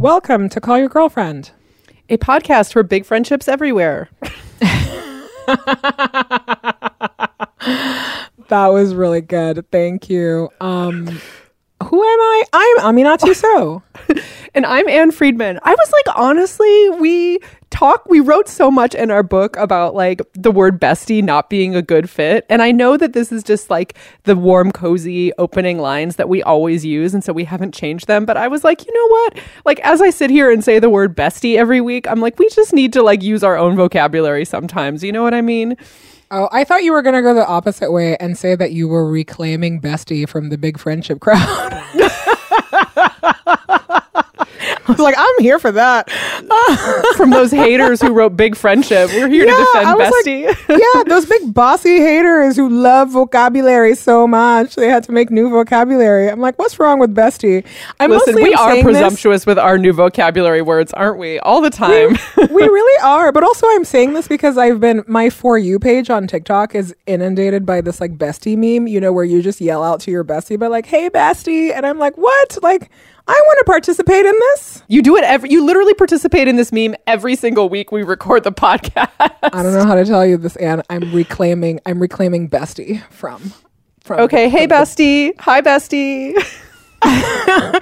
Welcome to Call Your Girlfriend. a podcast for big friendships everywhere. That was really good. Thank you. Um, who am I? I'm Aminatou Sow. And I'm Ann Friedman. I was like, honestly, we talk, we wrote so much in our book about like the word bestie not being a good fit. And I know that this is just like the warm, cozy opening lines that we always use. And so we haven't changed them. But I was like, you know what? Like, as I sit here and say the word bestie every week, I'm like, we just need to like use our own vocabulary sometimes. You know what I mean? Oh, I thought you were going to go the opposite way and say that you were reclaiming Bestie from the big friendship crowd. I was like, I'm here for that. From those haters who wrote Big Friendship, we're here Yeah, to defend was like, bestie. yeah, those big bossy haters who love vocabulary so much, they had to make new vocabulary. I'm like, what's wrong with Bestie? I Listen, we are saying this- presumptuous with our new vocabulary words, aren't we? All the time. we really are. But also, I'm saying this because I've been my for you page on TikTok is inundated by this like bestie meme. You know, where you just yell out to your bestie, but like, "Hey, bestie," and I'm like, "What?" Like, I want to participate in this. you do it every. You literally participate in this meme every single week we record the podcast. I don't know how to tell you this, Ann. I'm reclaiming. I'm reclaiming bestie from. from Okay, hey bestie, hi bestie.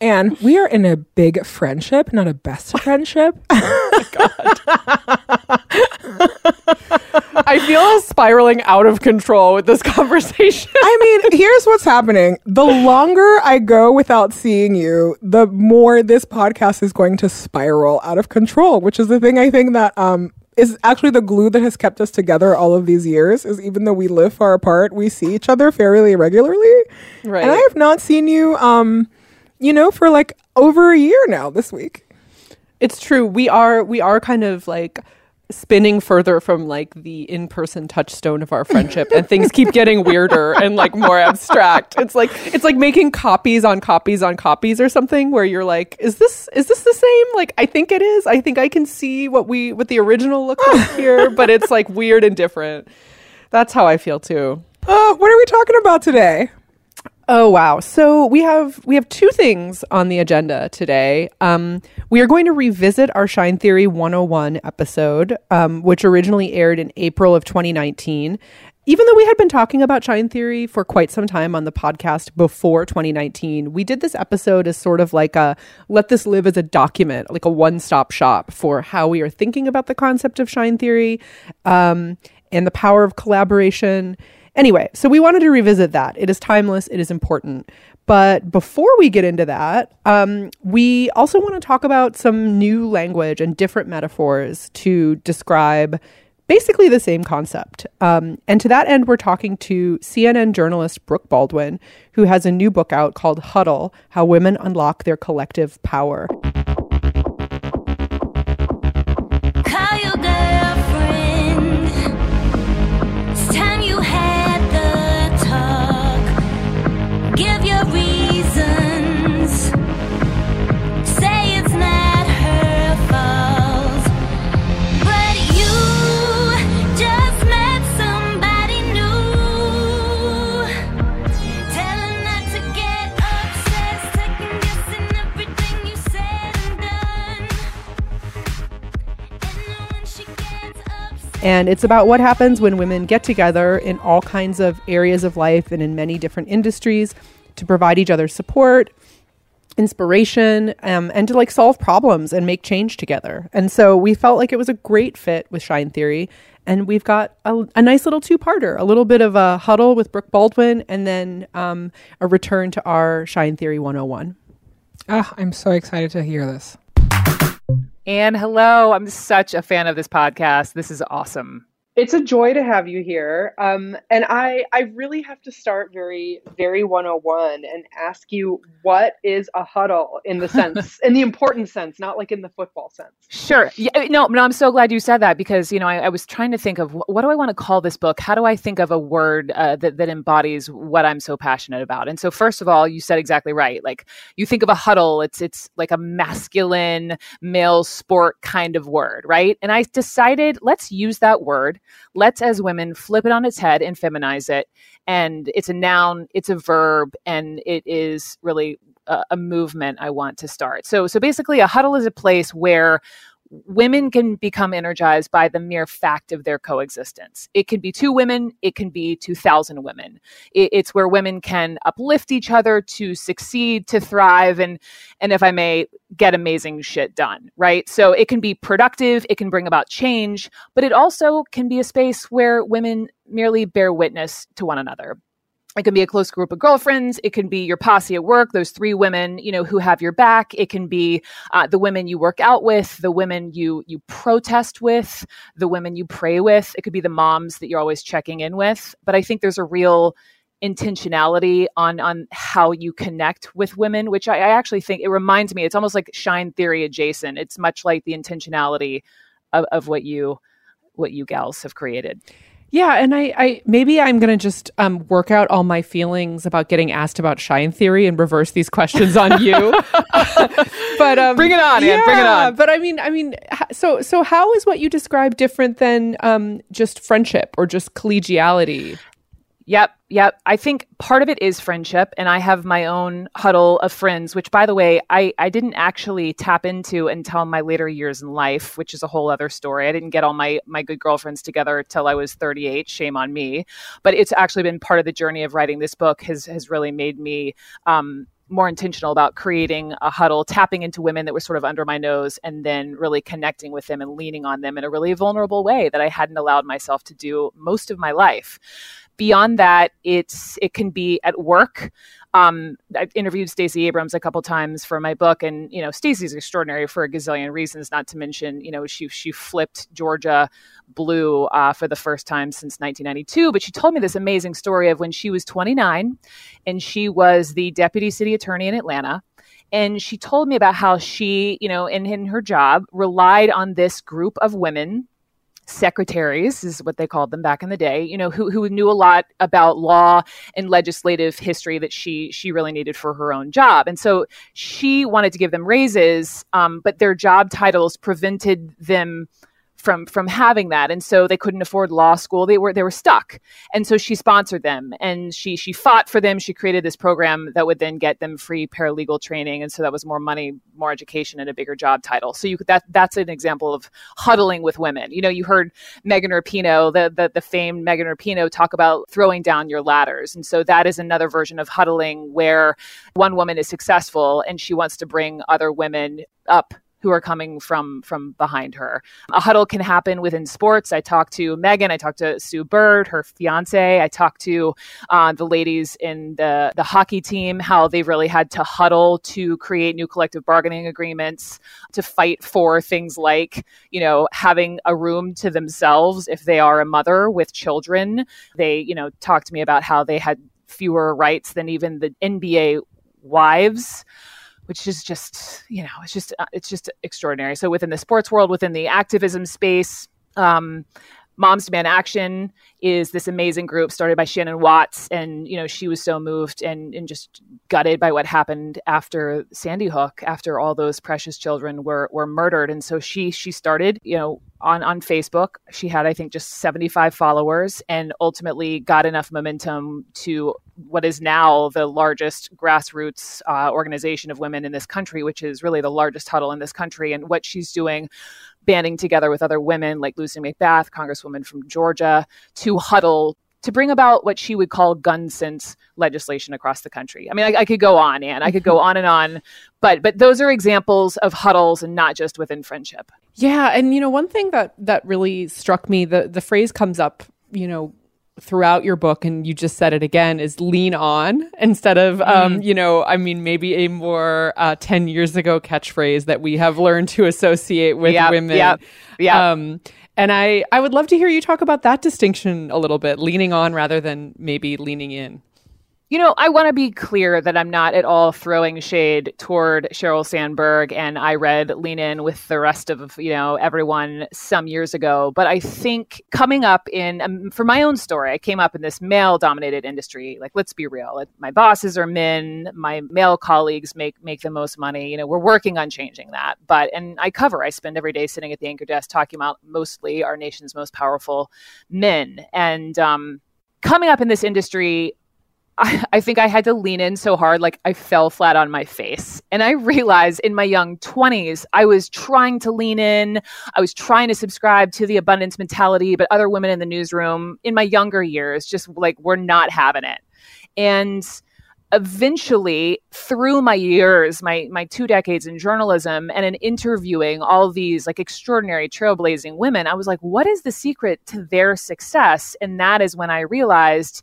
Ann, we are in a big friendship, not a best friendship. Oh I feel us spiraling out of control with this conversation. I mean, here's what's happening. The longer I go without seeing you, the more this podcast is going to spiral out of control, which is the thing I think that um is actually the glue that has kept us together all of these years is even though we live far apart, we see each other fairly regularly. Right. And I have not seen you um you know for like over a year now this week. It's true. We are we are kind of like spinning further from like the in-person touchstone of our friendship and things keep getting weirder and like more abstract. It's like it's like making copies on copies on copies or something where you're like is this is this the same? Like I think it is. I think I can see what we what the original looked like here, but it's like weird and different. That's how I feel too. Uh, what are we talking about today? Oh wow! So we have we have two things on the agenda today. Um, we are going to revisit our Shine Theory 101 episode, um, which originally aired in April of 2019. Even though we had been talking about Shine Theory for quite some time on the podcast before 2019, we did this episode as sort of like a let this live as a document, like a one stop shop for how we are thinking about the concept of Shine Theory um, and the power of collaboration. Anyway, so we wanted to revisit that. It is timeless, it is important. But before we get into that, um, we also want to talk about some new language and different metaphors to describe basically the same concept. Um, and to that end, we're talking to CNN journalist Brooke Baldwin, who has a new book out called Huddle How Women Unlock Their Collective Power. And it's about what happens when women get together in all kinds of areas of life and in many different industries to provide each other support, inspiration, um, and to like solve problems and make change together. And so we felt like it was a great fit with Shine Theory. And we've got a, a nice little two parter a little bit of a huddle with Brooke Baldwin, and then um, a return to our Shine Theory 101. Ah, I'm so excited to hear this. And hello, I'm such a fan of this podcast. This is awesome. It's a joy to have you here. Um, and I, I really have to start very, very 101 and ask you what is a huddle in the sense, in the important sense, not like in the football sense. Sure. Yeah, uh, no, no, I'm so glad you said that because, you know, I, I was trying to think of wh- what do I want to call this book? How do I think of a word uh, that, that embodies what I'm so passionate about? And so, first of all, you said exactly right. Like, you think of a huddle, it's, it's like a masculine male sport kind of word, right? And I decided let's use that word Let's, as women, flip it on its head and feminize it. And it's a noun, it's a verb, and it is really a, a movement I want to start. So, so basically, a huddle is a place where women can become energized by the mere fact of their coexistence. It can be two women, it can be 2,000 women. It, it's where women can uplift each other to succeed, to thrive, and, and if I may, get amazing shit done, right? So it can be productive, it can bring about change, but it also can be a space where women merely bear witness to one another it can be a close group of girlfriends. It can be your posse at work those three women you know who have your back. It can be uh, the women you work out with the women you you protest with the women you pray with. It could be the moms that you're always checking in with. But i think there's a real intentionality on on how you connect with women which I, I actually think it reminds me it's almost like shine theory adjacent. It's much like the intentionality of, of what you what you gals have created Yeah, and I, I maybe I'm gonna just um, work out all my feelings about getting asked about shine theory and reverse these questions on you. but um, Bring it on, Ann, bring it on. But I mean, I mean, so so how is what you describe different than um, just friendship or just collegiality? Yep, yep. I think part of it is friendship, and I have my own huddle of friends, which, by the way, I, I didn't actually tap into until my later years in life, which is a whole other story. I didn't get all my my good girlfriends together till I was 38. Shame on me. But it's actually been part of the journey of writing this book. has has really made me. Um, more intentional about creating a huddle, tapping into women that were sort of under my nose, and then really connecting with them and leaning on them in a really vulnerable way that I hadn't allowed myself to do most of my life beyond that it's it can be at work um, I've interviewed Stacey Abrams a couple times for my book, and you know Stacey's extraordinary for a gazillion reasons. Not to mention, you know, she she flipped Georgia blue uh, for the first time since 1992. But she told me this amazing story of when she was 29, and she was the deputy city attorney in Atlanta. And she told me about how she, you know, in, in her job, relied on this group of women secretaries is what they called them back in the day you know who, who knew a lot about law and legislative history that she she really needed for her own job. And so she wanted to give them raises um, but their job titles prevented them from from having that. And so they couldn't afford law school. They were they were stuck. And so she sponsored them. And she she fought for them. She created this program that would then get them free paralegal training. And so that was more money more education and a bigger job title. So you could that that's an example of huddling with women. You know you heard Megan Rapinoe the the, the famed Megan Rapinoe talk about throwing down your ladders. And so that is another version of huddling where one woman is successful and she wants to bring other women up who are coming from from behind her. A huddle can happen within sports. I talked to Megan. I talked to Sue Bird, her fiance. I talked to uh, the ladies in the the hockey team. How they've really had to huddle to create new collective bargaining agreements to fight for things like you know having a room to themselves if they are a mother with children. They you know talked to me about how they had fewer rights than even the NBA wives which is just you know it's just uh, it's just extraordinary. So within the sports world within the activism space um, moms demand action is this amazing group started by shannon watts and you know she was so moved and, and just gutted by what happened after sandy hook after all those precious children were were murdered and so she she started you know on on facebook she had i think just 75 followers and ultimately got enough momentum to what is now the largest grassroots uh, organization of women in this country, which is really the largest huddle in this country. And what she's doing, banding together with other women like Lucy McBath, Congresswoman from Georgia, to huddle to bring about what she would call gun sense legislation across the country. I mean, I, I could go on, and I could go on and on, but but those are examples of huddles, and not just within friendship. Yeah, and you know, one thing that that really struck me, the the phrase comes up, you know, throughout your book and you just said it again is lean on instead of um you know i mean maybe a more uh 10 years ago catchphrase that we have learned to associate with Yep, women. yep, yep. um and i i would love to hear you talk about that distinction a little bit leaning on rather than maybe leaning in You know, I want to be clear that I'm not at all throwing shade toward Sheryl Sandberg, and I read Lean In with the rest of you know everyone some years ago. But I think coming up in um, for my own story, I came up in this male-dominated industry. Like, let's be real, my bosses are men, my male colleagues make make the most money. You know, we're working on changing that. But and I cover, I spend every day sitting at the anchor desk talking about mostly our nation's most powerful men, and um, coming up in this industry I, I think I had to lean in so hard, like I fell flat on my face. And I realized in my young 20s, I was trying to lean in. I was trying to subscribe to the abundance mentality, but other women in the newsroom in my younger years just like were not having it. And eventually through my years my my two decades in journalism and in interviewing all these like extraordinary trailblazing women i was like what is the secret to their success and that is when i realized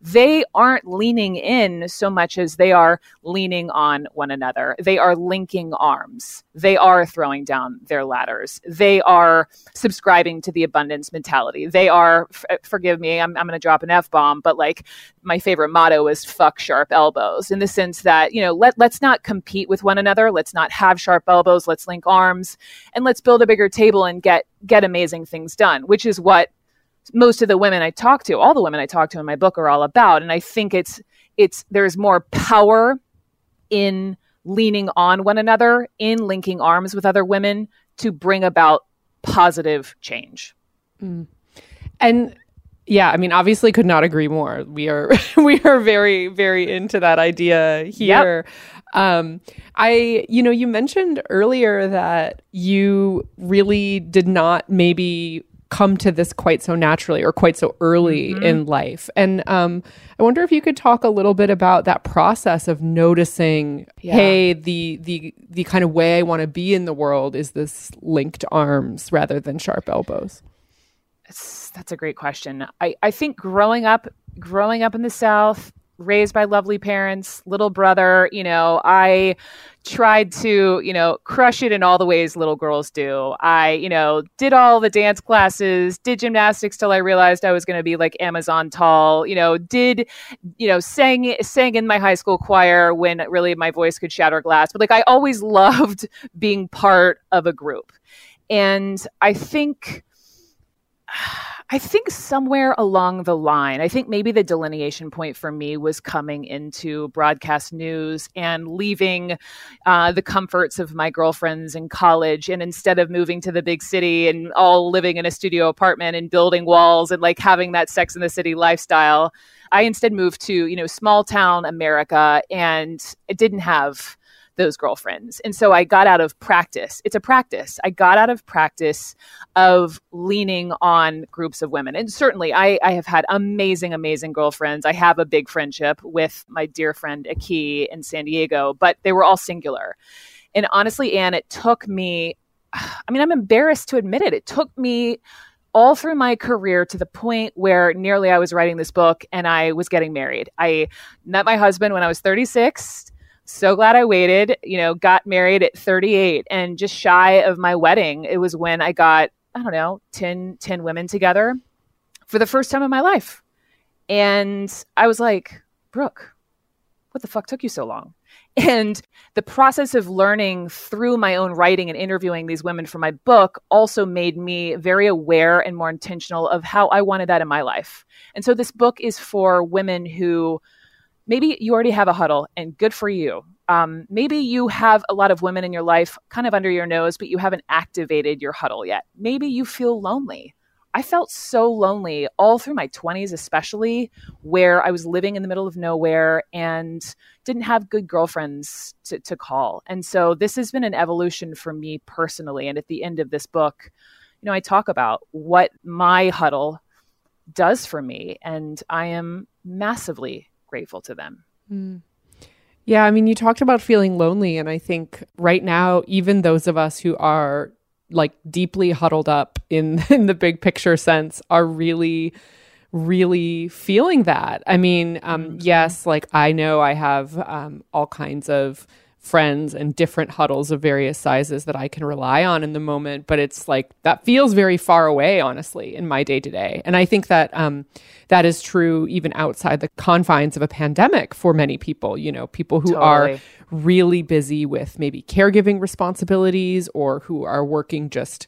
they aren't leaning in so much as they are leaning on one another. They are linking arms. They are throwing down their ladders. They are subscribing to the abundance mentality. They are, f- uh, forgive me, I'm, I'm going to drop an F bomb, but like my favorite motto is fuck sharp elbows in the sense that, you know, let, let's not compete with one another. Let's not have sharp elbows. Let's link arms and let's build a bigger table and get, get amazing things done, which is what most of the women I talk to, all the women I talk to in my book are all about. And I think it's it's there's more power in leaning on one another, in linking arms with other women to bring about positive change. And yeah, I mean, obviously, could not agree more. We are we are very very into that idea here. Um, I, you know, you mentioned earlier that you really did not maybe come to this quite so naturally or quite so early in life. And um, I wonder if you could talk a little bit about that process of noticing, Yeah. hey, the the the kind of way I want to be in the world is this linked arms rather than sharp elbows. That's, that's a great question. I, I think growing up, growing up in the South, raised by lovely parents, little brother, you know, I tried to, you know, crush it in all the ways little girls do. I, you know, did all the dance classes, did gymnastics till I realized I was going to be like Amazon tall, you know, did, you know, sang, sang in my high school choir when really my voice could shatter glass. But like, I always loved being part of a group. And I think, I think somewhere along the line, I think maybe the delineation point for me was coming into broadcast news and leaving uh, the comforts of my girlfriends in college. And instead of moving to the big city and all living in a studio apartment and building walls and like having that sex in the city lifestyle, I instead moved to, you know, small town America and it didn't have those girlfriends. And so I got out of practice. It's a practice. I got out of practice of leaning on groups of women. And certainly I, I have had amazing, amazing girlfriends. I have a big friendship with my dear friend Aki in San Diego, but they were all singular. And honestly, Ann, it took me, I mean, I'm embarrassed to admit it. It took me all through my career to the point where nearly I was writing this book and I was getting married. I met my husband when I was 36 so glad I waited, you know, got married at 38 and just shy of my wedding. It was when I got, I don't know, 10, 10 women together for the first time in my life. And I was like, Brooke, what the fuck took you so long? And the process of learning through my own writing and interviewing these women for my book also made me very aware and more intentional of how I wanted that in my life. And so this book is for women who maybe you already have a huddle and good for you. Um, maybe you have a lot of women in your life kind of under your nose, but you haven't activated your huddle yet. Maybe you feel lonely. I felt so lonely all through my 20s, especially where I was living in the middle of nowhere and didn't have good girlfriends to, to call. And so this has been an evolution for me personally. And at the end of this book, you know, I talk about what my huddle does for me. And I am massively grateful to them. Yeah, I mean, you talked about feeling lonely, and I think right now, even those of us who are like deeply huddled up in in the big picture sense are really really feeling that. I mean, um, yes, like I know I have um, all kinds of friends and different huddles of various sizes that I can rely on in the moment. But it's like that feels very far away, honestly, in my day to day. And I think that um, that is true even outside the confines of a pandemic for many people. You know, people who are really busy with maybe caregiving responsibilities or who are working just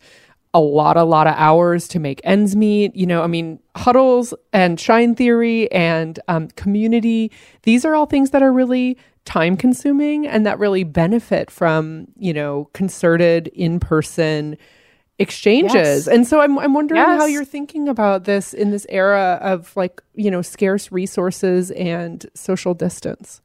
a lot, a lot of hours to make ends meet. You know, I mean, huddles and shine theory and um, community, these are all things that are really time consuming and that really benefit from, you know, concerted in person exchanges. Yes. And so I'm, I'm wondering how you're thinking about this in this era of like, you know, scarce resources and social distance.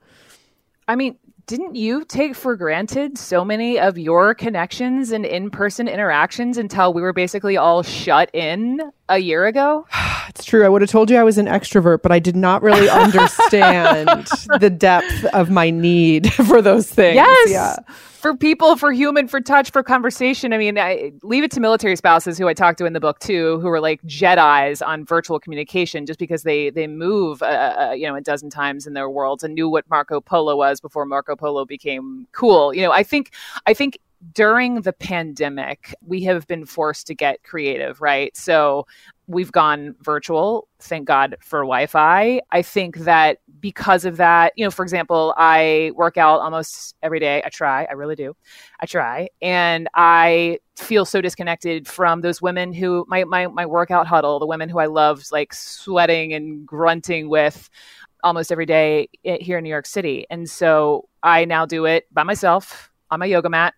I mean, didn't you take for granted so many of your connections and in person interactions until we were basically all shut in a year ago? It's true. I would have told you I was an extrovert, but I did not really understand the depth of my need for those things. Yes. Yeah. For people, for human, for touch, for conversation. I mean, I leave it to military spouses who I talked to in the book too, who were like Jedi's on virtual communication, just because they they move, uh, you know, a dozen times in their worlds and knew what Marco Polo was before Marco Polo became cool. You know, I think I think during the pandemic, we have been forced to get creative, right? So we've gone virtual. Thank God for Wi Fi. I think that because of that, you know, for example, I work out almost every day. I try, I really do. I try. And I feel so disconnected from those women who, my, my, my workout huddle, the women who I love, like sweating and grunting with almost every day here in New York City. And so I now do it by myself on my yoga mat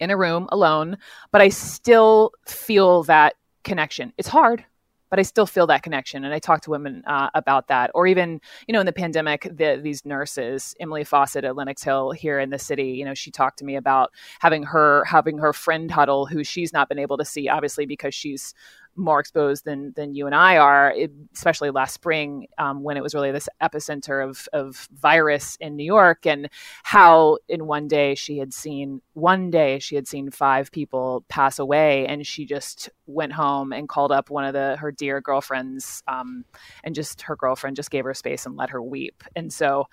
in a room alone, but I still feel that connection. It's hard, but I still feel that connection. And I talk to women uh, about that. Or even, you know, in the pandemic, the, these nurses, Emily Fawcett at Lenox Hill here in the city, you know, she talked to me about having her having her friend huddle who she's not been able to see, obviously because she's more exposed than than you and I are, especially last spring um, when it was really this epicenter of of virus in New York, and how in one day she had seen one day she had seen five people pass away, and she just went home and called up one of the her dear girlfriends, um, and just her girlfriend just gave her space and let her weep, and so.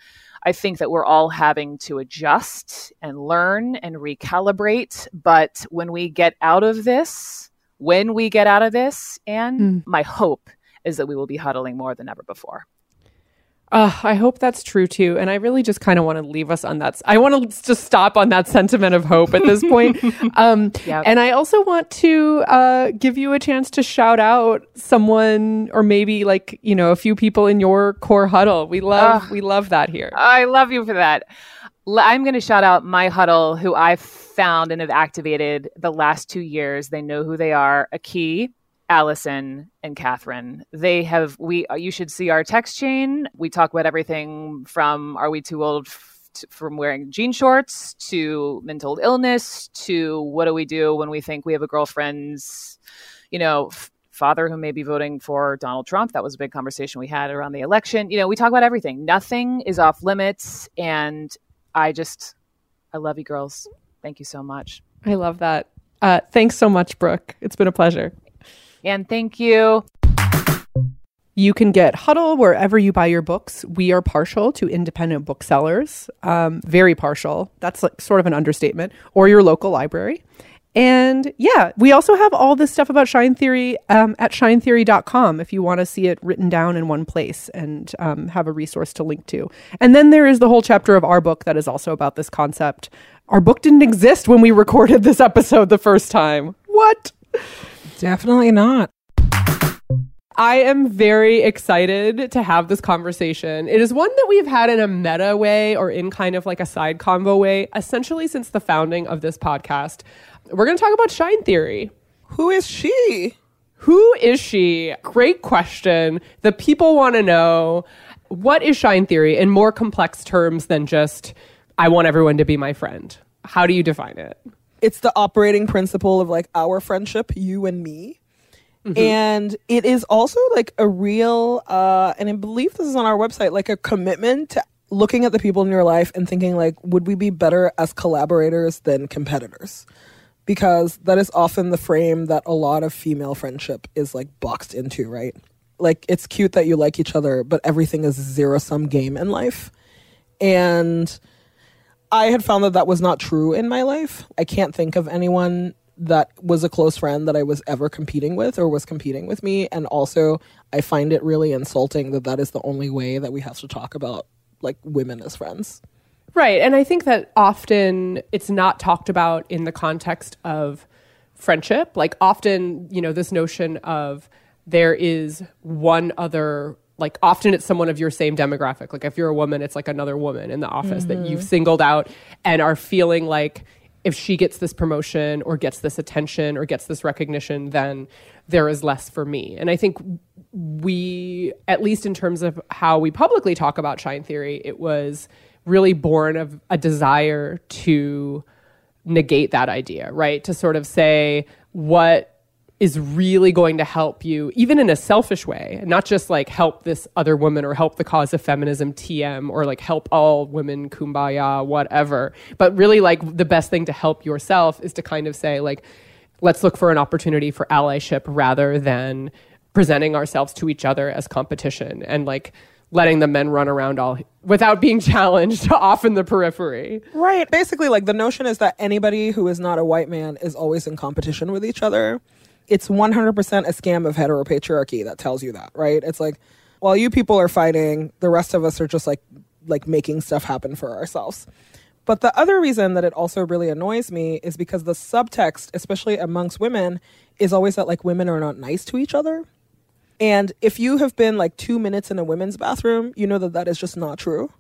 I think that we're all having to adjust and learn and recalibrate. But when we get out of this, when we get out of this, and Mm. my hope is that we will be huddling more than ever before. Uh, I hope that's true too. And I really just kind of want to leave us on that. I want to just stop on that sentiment of hope at this point. um, Yep. And I also want to uh, give you a chance to shout out someone or maybe like, you know, a few people in your core huddle. We love, Ah. we love that here. I love you for that. I'm going to shout out my huddle, who I've found and have activated the last two years. They know who they are. Aki, Allison, and Catherine. They have we. You should see our text chain. We talk about everything from are we too old from wearing jean shorts to mental illness to what do we do when we think we have a girlfriend's, you know. Father who may be voting for Donald Trump. That was a big conversation we had around the election. You know, we talk about everything. Nothing is off limits. And I just, I love you girls. Thank you so much. I love that. Uh, thanks so much, Brooke. It's been a pleasure. And thank you. You can get Huddle wherever you buy your books. We are partial to independent booksellers, um, very partial. That's like sort of an understatement, or your local library. And yeah, we also have all this stuff about Shine Theory um, at shinetheory.com if you want to see it written down in one place and um, have a resource to link to. And then there is the whole chapter of our book that is also about this concept. Our book didn't exist when we recorded this episode the first time. What? Definitely not. I am very excited to have this conversation. It is one that we've had in a meta way or in kind of like a side convo way, essentially since the founding of this podcast. We're going to talk about Shine Theory. Who is she? Who is she? Great question. The people want to know what is Shine Theory in more complex terms than just, I want everyone to be my friend. How do you define it? It's the operating principle of like our friendship, you and me. And it is also like a real, uh, and I believe this is on our website, like a commitment to looking at the people in your life and thinking like, would we be better as collaborators than competitors? Because that is often the frame that a lot of female friendship is like boxed into, right? Like it's cute that you like each other, but everything is zero sum game in life. And I had found that that was not true in my life. I can't think of anyone that was a close friend that I was ever competing with or was competing with me. And also, I find it really insulting that that is the only way that we have to talk about like women as friends. Right. And I think that often it's not talked about in the context of friendship. Like, often, you know, this notion of there is one other, like, often it's someone of your same demographic. Like, if you're a woman, it's like another woman in the office that you've mm-hmm. singled out and are feeling like if she gets this promotion or gets this attention or gets this recognition, then there is less for me. And I think we, at least in terms of how we publicly talk about Shine Theory, it was really born of a desire to negate that idea, right? To sort of say what is really going to help you, even in a selfish way, not just like help this other woman or help the cause of feminism TM or like help all women kumbaya, whatever. But really, like the best thing to help yourself is to kind of say, like, let's look for an opportunity for allyship rather than presenting ourselves to each other as competition and like letting the men run around all without being challenged off in the periphery. Right. Basically, like the notion is that anybody who is not a white man is always in competition with each other. It's 100% a scam of heteropatriarchy that tells you that, right? It's like, while you people are fighting, the rest of us are just like like making stuff happen for ourselves. But the other reason that it also really annoys me is because the subtext, especially amongst women, is always that like women are not nice to each other. And if you have been like two minutes in a women's bathroom, you know that that is just not true.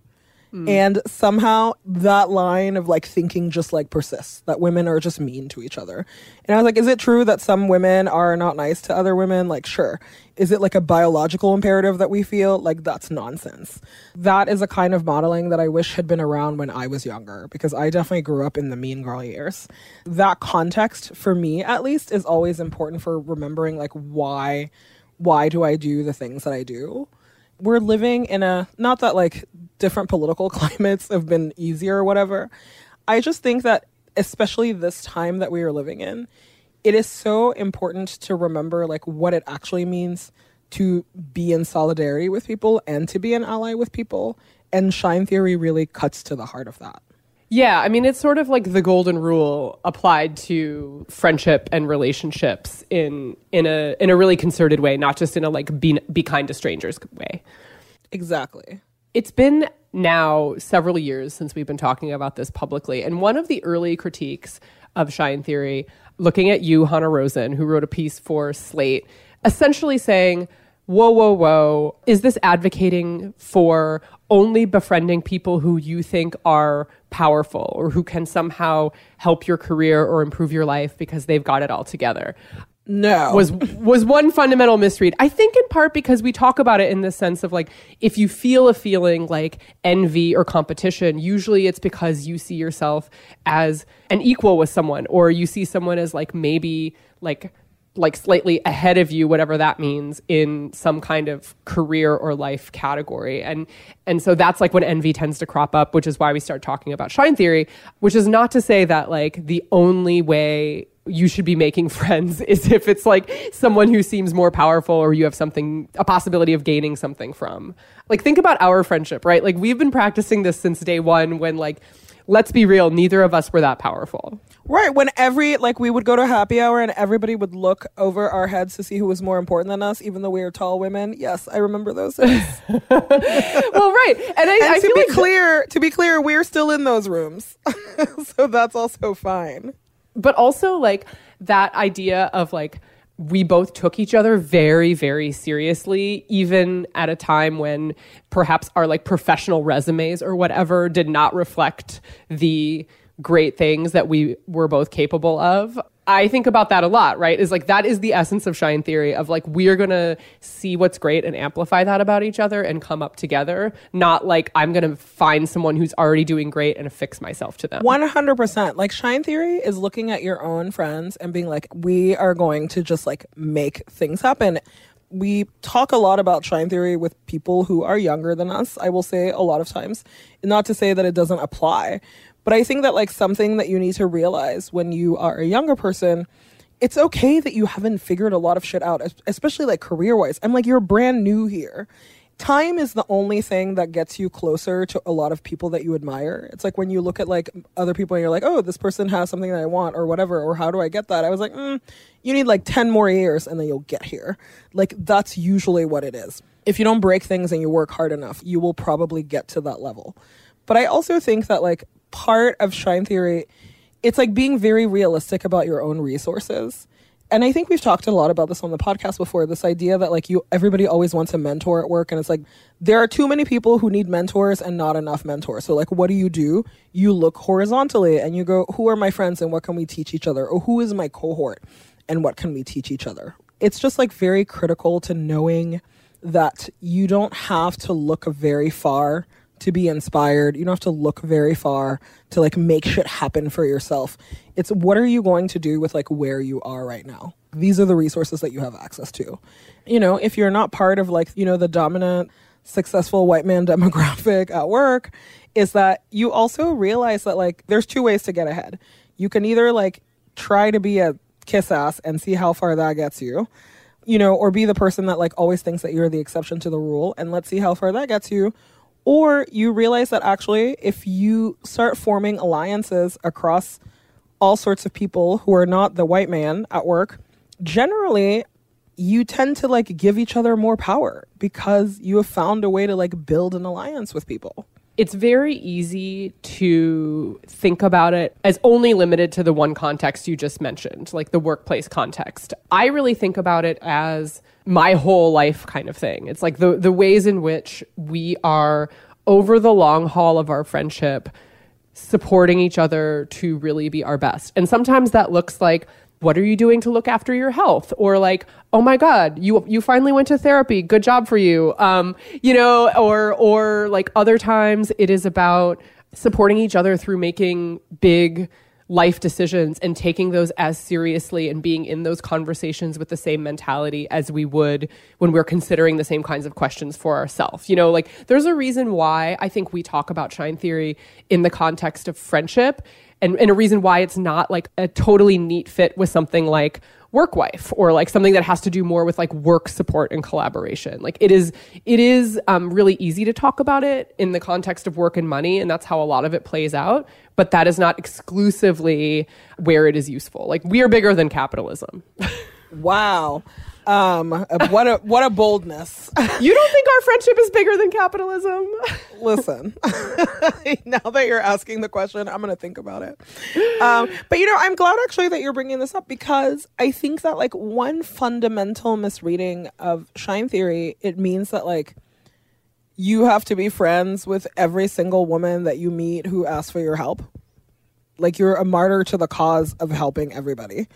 Hmm. And somehow that line of like thinking just like persists that women are just mean to each other. And I was like, is it true that some women are not nice to other women? Like, sure. Is it like a biological imperative that we feel? Like, that's nonsense. That is a kind of modeling that I wish had been around when I was younger because I definitely grew up in the mean girl years. That context, for me at least, is always important for remembering like why why do I do the things that I do? We're living in a not that like different political climates have been easier or whatever. I just think that especially this time that we are living in, it is so important to remember like what it actually means to be in solidarity with people and to be an ally with people. And Shine Theory really cuts to the heart of that. Yeah, I mean it's sort of like the golden rule applied to friendship and relationships in in a in a really concerted way, not just in a like be be kind to strangers way. Exactly. It's been now several years since we've been talking about this publicly, and one of the early critiques of Shine Theory, looking at you, Hanna Rosin, who wrote a piece for Slate, essentially saying, "Whoa, whoa, whoa! Is this advocating for only befriending people who you think are powerful or who can somehow help your career or improve your life because they've got it all together?" No. was was one fundamental misread. I think in part because we talk about it in the sense of like if you feel a feeling like envy or competition, usually it's because you see yourself as an equal with someone or you see someone as like maybe like like slightly ahead of you whatever that means in some kind of career or life category. And and so that's like when envy tends to crop up which is why we start talking about shine theory which is not to say that like the only way you should be making friends is if it's like someone who seems more powerful or you have something a possibility of gaining something from. Like think about our friendship right? Like we've been practicing this since day one when like let's be real neither of us were that powerful Right. When every, like, we would go to happy hour and everybody would look over our heads to see who was more important than us, even though we are tall women. Yes, I remember those days. well right and i, and I to feel be like clear, to be clear, we're still in those rooms. so that's also fine. but also like that idea of like we both took each other very very seriously even at a time when perhaps our like professional resumes or whatever did not reflect the great things that we were both capable of i think about that a lot right is like that is the essence of shine theory of like we're gonna see what's great and amplify that about each other and come up together not like i'm gonna find someone who's already doing great and affix myself to them 100%. Like, Shine Theory is looking at your own friends and being like, we are going to just like make things happen. We talk a lot about Shine Theory with people who are younger than us, I will say a lot of times. Not to say that it doesn't apply, but I think that like something that you need to realize when you are a younger person, it's okay that you haven't figured a lot of shit out, especially like career wise. I'm like, you're brand new here. time is the only thing that gets you closer to a lot of people that you admire. It's like when you look at like other people and you're like, oh, this person has something that I want or whatever, or how do I get that? I was like, mm, you need like 10 more years and then you'll get here. Like that's usually what it is. If you don't break things and you work hard enough, you will probably get to that level. But I also think that like part of Shine Theory, it's like being very realistic about your own resources and I think we've talked a lot about this on the podcast before. This idea that like you, everybody always wants a mentor at work, and it's like there are too many people who need mentors and not enough mentors. So like, what do you do? You look horizontally and you go, who are my friends and what can we teach each other, or who is my cohort and what can we teach each other? It's just like very critical to knowing that you don't have to look very far to be inspired. You don't have to look very far to like make shit happen for yourself. It's what are you going to do with like where you are right now? These are the resources that you have access to. You know, if you're not part of like, you know, the dominant successful white man demographic at work, is that you also realize that like there's two ways to get ahead. You can either like try to be a kiss ass and see how far that gets you you know, or be the person that like always thinks that you're the exception to the rule and let's see how far that gets you. Or you realize that actually, if you start forming alliances across all sorts of people who are not the white man at work, generally, you tend to like give each other more power because you have found a way to like build an alliance with people. It's very easy to think about it as only limited to the one context you just mentioned, like the workplace context. I really think about it as my whole life kind of thing. It's like the the ways in which we are over the long haul of our friendship supporting each other to really be our best. And sometimes that looks like what are you doing to look after your health? Or like oh my god you you finally went to therapy. Good job for you. Um you know or or like other times it is about supporting each other through making big life decisions and taking those as seriously and being in those conversations with the same mentality as we would when we're considering the same kinds of questions for ourselves. You know, like there's a reason why I think we talk about shine theory in the context of friendship and, and a reason why it's not like a totally neat fit with something like work wife or like something that has to do more with like work support and collaboration. Like it is it is um, really easy to talk about it in the context of work and money and that's how a lot of it plays out but that is not exclusively where it is useful. Like we are bigger than capitalism. Wow. Um, what a what a boldness. you don't think our friendship is bigger than capitalism Listen, now that you're asking the question, I'm gonna think about it. Um, but you know, I'm glad actually that you're bringing this up because I think that like one fundamental misreading of Shine Theory, it means that like you have to be friends with every single woman that you meet who asks for your help. Like you're a martyr to the cause of helping everybody.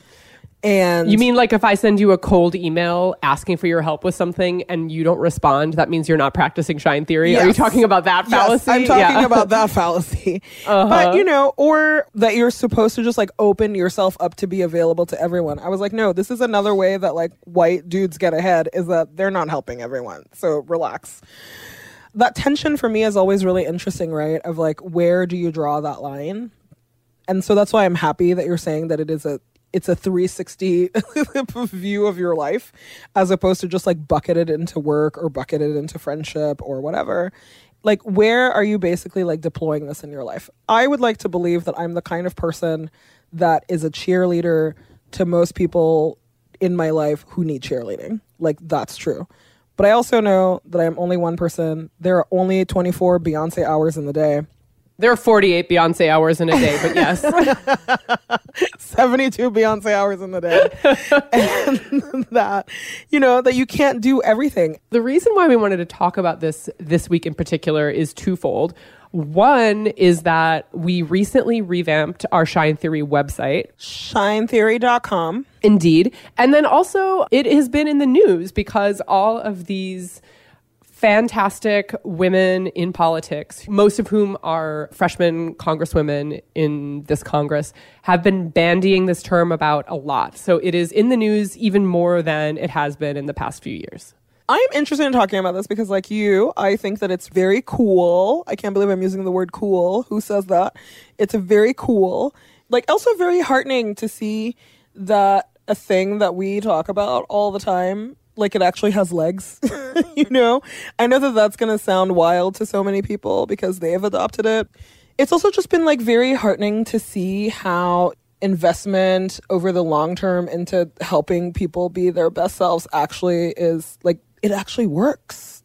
And You mean like if I send you a cold email asking for your help with something and you don't respond, that means you're not practicing shine theory? Are you talking about that Yes, fallacy? I'm talking Yeah. about that fallacy. Uh-huh. But you know, or that you're supposed to just like open yourself up to be available to everyone. I was like, no, this is another way that like white dudes get ahead is that they're not helping everyone. So relax. That tension for me is always really interesting, right? Of like where do you draw that line? And so that's why I'm happy that you're saying that it is a it's a 360 view of your life as opposed to just like bucketed into work or bucketed into friendship or whatever. Like where are you basically like deploying this in your life? I would like to believe that I'm the kind of person that is a cheerleader to most people in my life who need cheerleading. Like that's true. But I also know that I'm only one person. There are only 24 Beyonce hours in the day. There are 48 Beyonce hours in a day, but yes. 72 Beyonce hours in the day. and that, you know, that you can't do everything. the reason why we wanted to talk about this this week in particular is twofold. One is that we recently revamped our Shine Theory website. Shinetheory.com. Indeed. And then also, it has been in the news because all of these fantastic women in politics, most of whom are freshman congresswomen in this Congress, have been bandying this term about a lot. So it is in the news even more than it has been in the past few years. I'm interested in talking about this because, like you, I think that it's very cool. I can't believe I'm using the word cool. Who says that? It's very cool, like also very heartening to see that a thing that we talk about all the time, like it actually has legs. you know, I know that that's going to sound wild to so many people because they have adopted it. It's also just been like very heartening to see how investment over the long term into helping people be their best selves actually is like it actually works.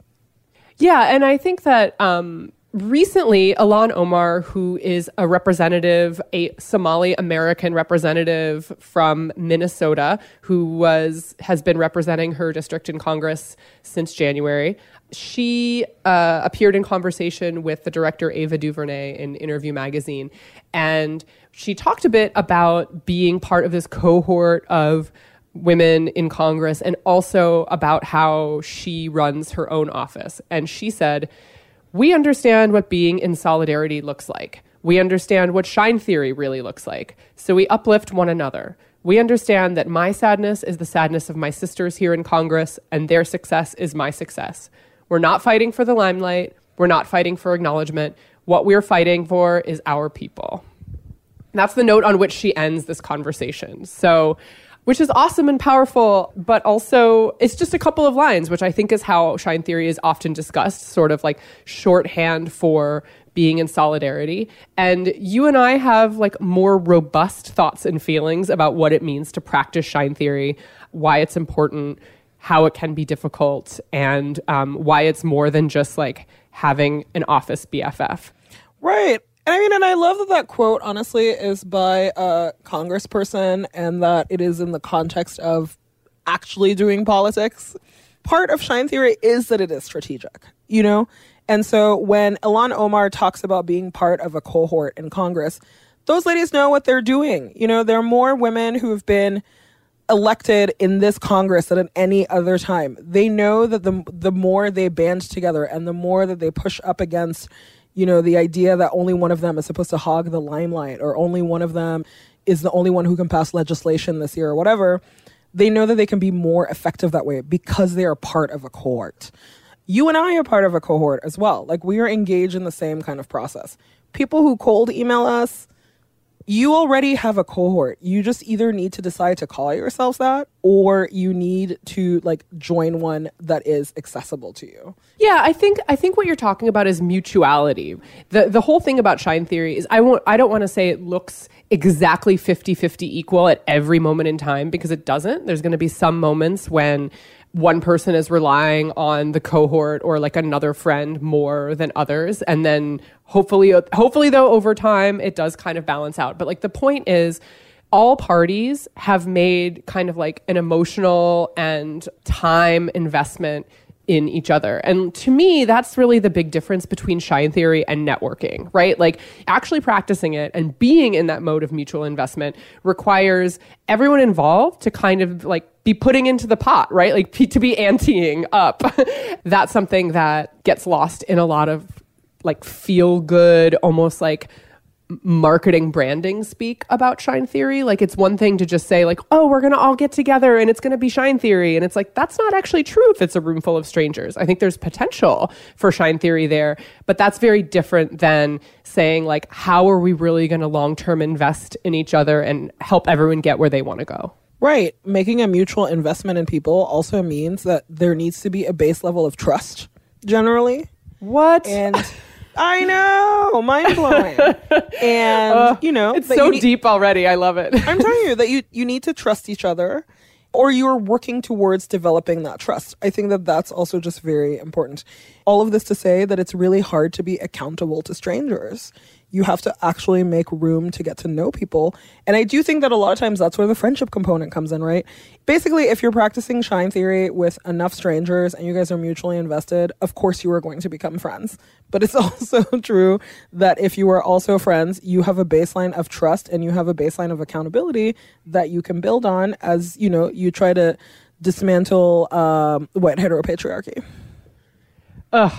Yeah, and I think that um, recently, Ilhan Omar, who is a representative, a Somali American representative from Minnesota, who was has been representing her district in Congress since January. She uh, appeared in conversation with the director Ava DuVernay in Interview Magazine, and she talked a bit about being part of this cohort of women in Congress and also about how she runs her own office. And she said, We understand what being in solidarity looks like. We understand what shine theory really looks like. So we uplift one another. We understand that my sadness is the sadness of my sisters here in Congress, and their success is my success. We're not fighting for the limelight. We're not fighting for acknowledgement. What we're fighting for is our people. That's the note on which she ends this conversation. So, which is awesome and powerful, but also it's just a couple of lines, which I think is how Shine Theory is often discussed, sort of like shorthand for being in solidarity. And you and I have like more robust thoughts and feelings about what it means to practice Shine Theory, why it's important, how it can be difficult, and um, why it's more than just like having an office BFF. Right. And I mean, and I love that that quote, honestly, is by a congressperson and that it is in the context of actually doing politics. Part of Shine Theory is that it is strategic, you know? And so when Ilhan Omar talks about being part of a cohort in Congress, those ladies know what they're doing. You know, there are more women who have been elected in this Congress than at any other time. They know that the the more they band together and the more that they push up against, you know, the idea that only one of them is supposed to hog the limelight or only one of them is the only one who can pass legislation this year or whatever, they know that they can be more effective that way because they are part of a cohort. You and I are part of a cohort as well. Like we are engaged in the same kind of process. People who cold email us, you already have a cohort. You just either need to decide to call yourselves that or you need to like join one that is accessible to you. Yeah, I think I think what you're talking about is mutuality. The the whole thing about shine theory is I won't I don't want to say it looks exactly 50-50 equal at every moment in time because it doesn't. There's going to be some moments when one person is relying on the cohort or like another friend more than others and then hopefully uh, hopefully though over time it does kind of balance out but like the point is all parties have made kind of like an emotional and time investment in each other. And to me, that's really the big difference between shine theory and networking, right? Like actually practicing it and being in that mode of mutual investment requires everyone involved to kind of like be putting into the pot, right? Like p- to be anteing up. that's something that gets lost in a lot of like feel good, almost like marketing branding speak about shine theory. Like it's one thing to just say like oh we're going to all get together and it's going to be shine theory. And it's like that's not actually true if it's a room full of strangers. I think there's potential for shine theory there but that's very different than saying like how are we really going to long term invest in each other and help everyone get where they want to go? Right. Making a mutual investment in people also means that there needs to be a base level of trust generally. what? And I know, mind blowing. And uh, you know, it's so need- deep already i love it I'm telling you that you you need to trust each other or you're working towards developing that trust. I think that that's also just very important. All of this to say that it's really hard to be accountable to strangers. You have to actually make room to get to know people. And I do think that a lot of times that's where the friendship component comes in, right? Basically, if you're practicing shine theory with enough strangers and you guys are mutually invested, of course you are going to become friends. But it's also true that if you are also friends, you have a baseline of trust and you have a baseline of accountability that you can build on as, you know, you try to dismantle um, white heteropatriarchy. Ugh.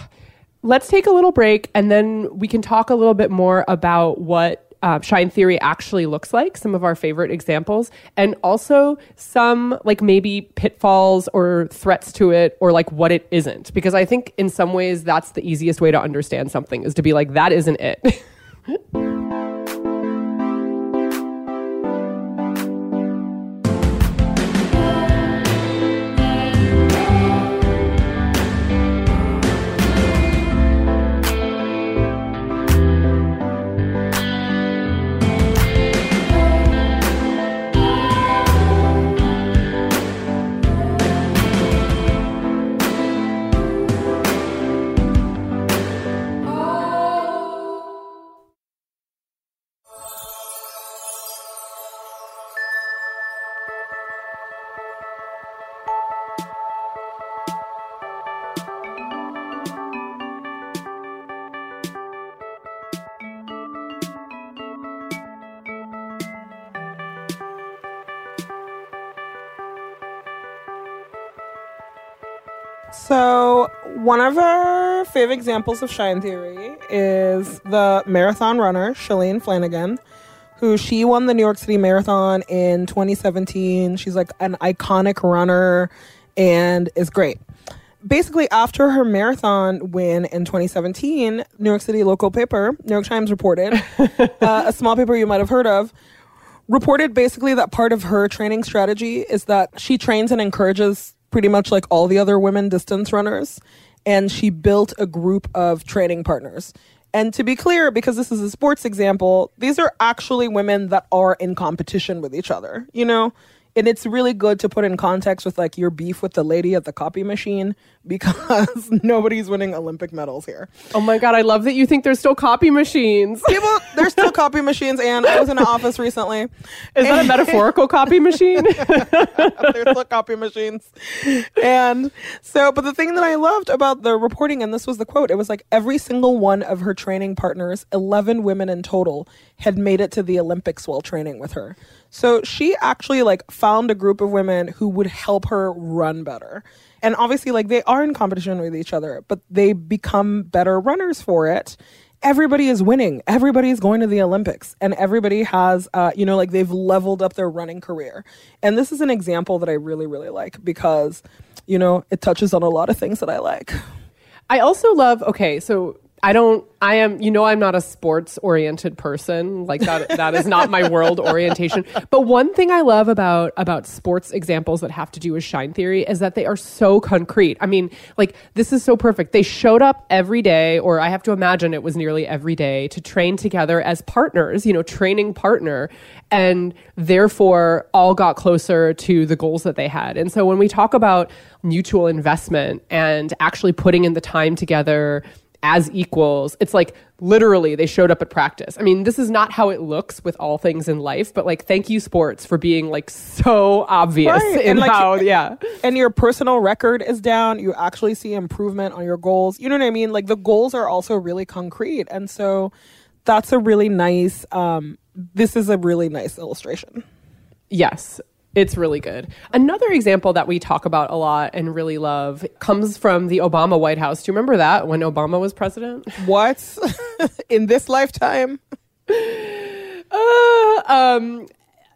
Let's take a little break and then we can talk a little bit more about what uh, shine theory actually looks like, some of our favorite examples, and also some like maybe pitfalls or threats to it or like what it isn't. Because I think in some ways that's the easiest way to understand something is to be like, that isn't it. one of our favorite examples of Shine Theory is the marathon runner, Shalane Flanagan, who she won the New York City Marathon in 2017. She's like an iconic runner and is great. Basically, after her marathon win in 2017, New York City local paper, New York Times reported, uh, a small paper you might have heard of, reported basically that part of her training strategy is that she trains and encourages pretty much like all the other women distance runners and she built a group of training partners. And to be clear because this is a sports example these are actually women that are in competition with each other you know and it's really good to put in context with like your beef with the lady at the copy machine because nobody's winning olympic medals here Oh my god, I love that you think there's still copy machines. people there's still copy machines and i was in an office recently Is that a metaphorical copy machine? There's still copy machines. And so, but the thing that I loved about the reporting, and this was the quote, it was like every single one of her training partners, 11 women in total, had made it to the Olympics while training with her. So she actually like found a group of women who would help her run better. And obviously, like they are in competition with each other, but they become better runners for it everybody is winning. Everybody is going to the Olympics, and everybody has, uh, you know, like they've leveled up their running career. And this is an example that I really, really like because, you know, it touches on a lot of things that I like. I also love, okay, so I don't, I am, you know, I'm not a sports oriented person. Like that, that is not my world orientation. But one thing I love about, about sports examples that have to do with shine theory is that they are so concrete. I mean, like this is so perfect. They showed up every day, or I have to imagine it was nearly every day to train together as partners, you know, training partner and therefore all got closer to the goals that they had. And so when we talk about mutual investment and actually putting in the time together as equals, it's like literally they showed up at practice. I mean, this is not how it looks with all things in life, but like thank you sports for being like so obvious Right, in and, like, how yeah. And your personal record is down. You actually see improvement on your goals. You know what I mean? Like the goals are also really concrete. And so that's a really nice, um, this is a really nice illustration. Yes, it's really good. Another example that we talk about a lot and really love comes from the Obama White House. Do you remember that when Obama was president? What? In this lifetime? Uh, um,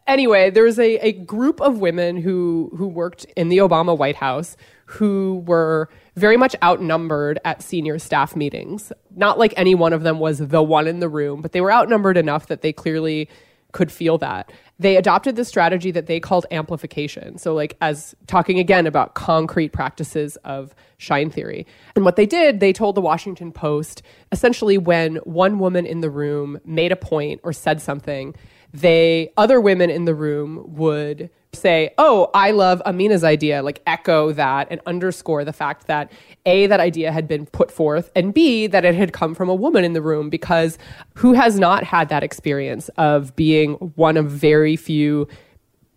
anyway, there was a, a group of women who who worked in the Obama White House who were very much outnumbered at senior staff meetings. Not like any one of them was the one in the room, but they were outnumbered enough that they clearly could feel that. They adopted the strategy that they called amplification. So, like, as talking again about concrete practices of shine theory. And what they did, they told the Washington Post essentially when one woman in the room made a point or said something, they other women in the room would say, "Oh, I love Amina's idea," like echo that and underscore the fact that A that idea had been put forth and B that it had come from a woman in the room because who has not had that experience of being one of very few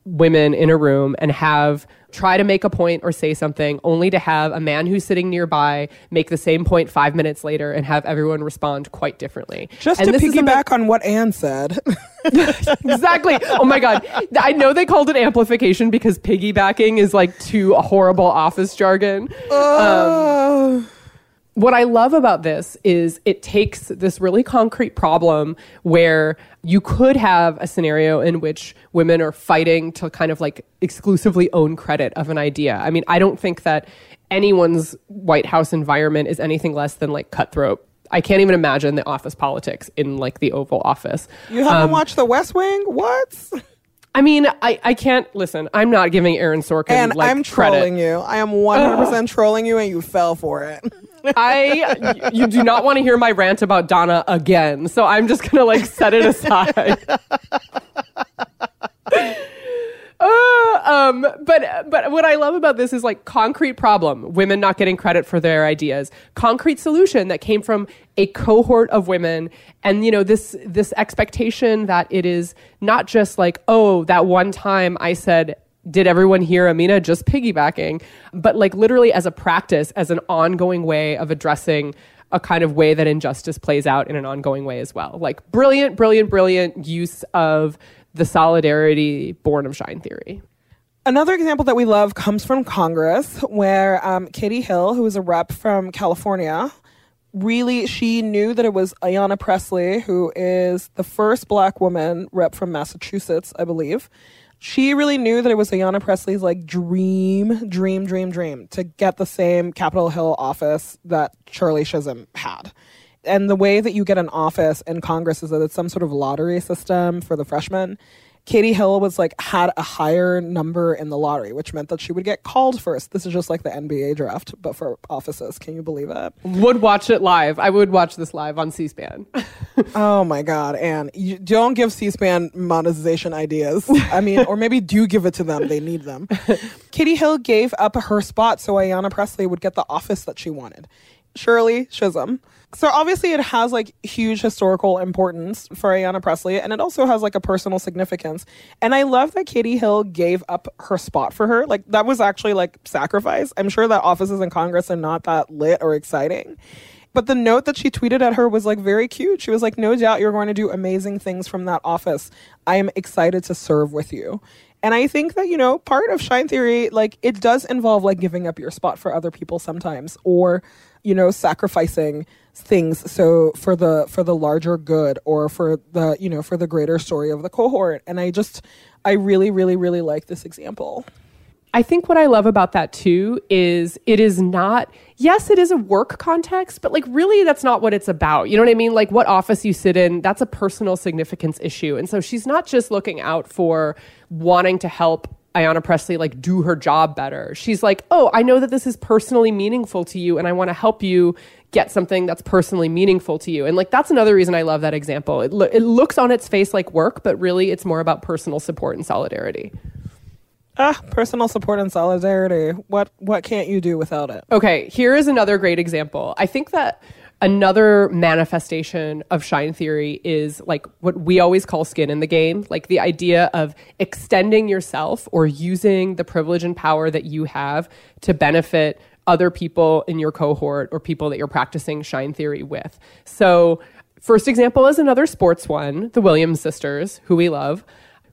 women in a room and have try to make a point or say something only to have a man who's sitting nearby make the same point 5 minutes later and have everyone respond quite differently. Just And to piggyback on what Ann said. exactly. Oh my god. I know they called it amplification because piggybacking is like too horrible office jargon. Oh. What I love about this is it takes this really concrete problem where you could have a scenario in which women are fighting to kind of like exclusively own credit of an idea. I mean, I don't think that anyone's White House environment is anything less than like cutthroat. I can't even imagine the office politics in like the Oval Office. you haven't um, watched The West Wing? What? I mean, I, I can't listen. I'm not giving Aaron Sorkin And like I'm credit. trolling you. I am 100% trolling you, and you fell for it. I you do not want to hear my rant about Donna again, so I'm just gonna like set it aside. Um, but but what I love about this is like concrete problem: women not getting credit for their ideas. Concrete solution that came from a cohort of women, and you know this this expectation that it is not just like oh that one time I said did everyone hear Amina just piggybacking? But like literally as a practice, as an ongoing way of addressing a kind of way that injustice plays out in an ongoing way as well. Like brilliant, brilliant, brilliant use of the solidarity born of shine theory. Another example that we love comes from Congress, where um, Katie Hill, who is a rep from California, really she knew that it was Ayanna Pressley, who is the first black woman rep from Massachusetts, I believe. She really knew that it was Ayanna Pressley's like dream, dream, dream, dream to get the same Capitol Hill office that Charlie Chisholm had. And the way that you get an office in Congress is that it's some sort of lottery system for the freshmen. Katie Hill was like had a higher number in the lottery, which meant that she would get called first. This is just like the NBA draft, but for offices. Can you believe it? Would watch it live. I would watch this live on C-SPAN. Oh my God, Ann. You don't give C SPAN monetization ideas. I mean, or maybe do give it to them. They need them. Katie Hill gave up her spot so Ayanna Pressley would get the office that she wanted. Shirley Chisholm. So obviously it has like huge historical importance for Ayanna Pressley and it also has like a personal significance. And I love that Katie Hill gave up her spot for her. Like that was actually like sacrifice. I'm sure that offices in Congress are not that lit or exciting. But the note that she tweeted at her was like very cute. She was like, No doubt you're going to do amazing things from that office. I am excited to serve with you. And I think that, you know, part of Shine Theory, like, it does involve like giving up your spot for other people sometimes or, you know, sacrificing things so for the for the larger good or for the you know for the greater story of the cohort and i just i really really really like this example I think what I love about that too is it is not, yes, it is a work context, but like really that's not what it's about. You know what I mean? Like what office you sit in, that's a personal significance issue. And so she's not just looking out for wanting to help Ayanna Pressley like do her job better. She's like, "Oh, I know that this is personally meaningful to you and I want to help you get something that's personally meaningful to you." And like that's another reason I love that example. It lo- it looks on its face like work, but really it's more about personal support and solidarity. ah personal support and solidarity what what can't you do without it Okay, here is another great example. I think that another manifestation of shine theory is like what we always call skin in the game, like the idea of extending yourself or using the privilege and power that you have to benefit other people in your cohort or people that you're practicing shine theory with. So, first example is another sports one, the Williams sisters, who we love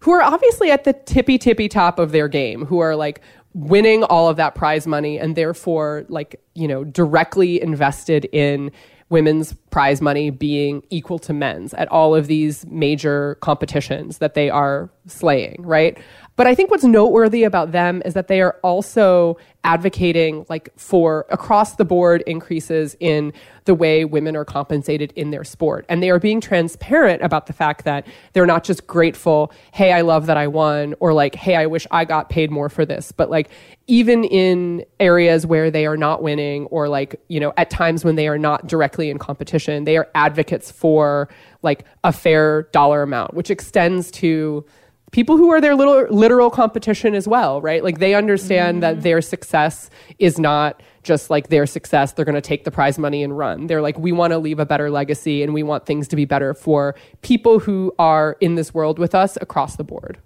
who are obviously at the tippy tippy top of their game, who are like winning all of that prize money and therefore like, you know, directly invested in women's prize money being equal to men's at all of these major competitions that they are slaying, right? But I think what's noteworthy about them is that they are also advocating like for across the board increases in the way women are compensated in their sport. And they are being transparent about the fact that they're not just grateful, hey, I love that I won, or like, hey, I wish I got paid more for this. But like even in areas where they are not winning or like, you know, at times when they are not directly in competition, they are advocates for like a fair dollar amount, which extends to people who are their little literal competition as well, right? Like they understand that mm-hmm. their success is not just like their success. They're going to take the prize money and run. They're like, we want to leave a better legacy and we want things to be better for people who are in this world with us across the board.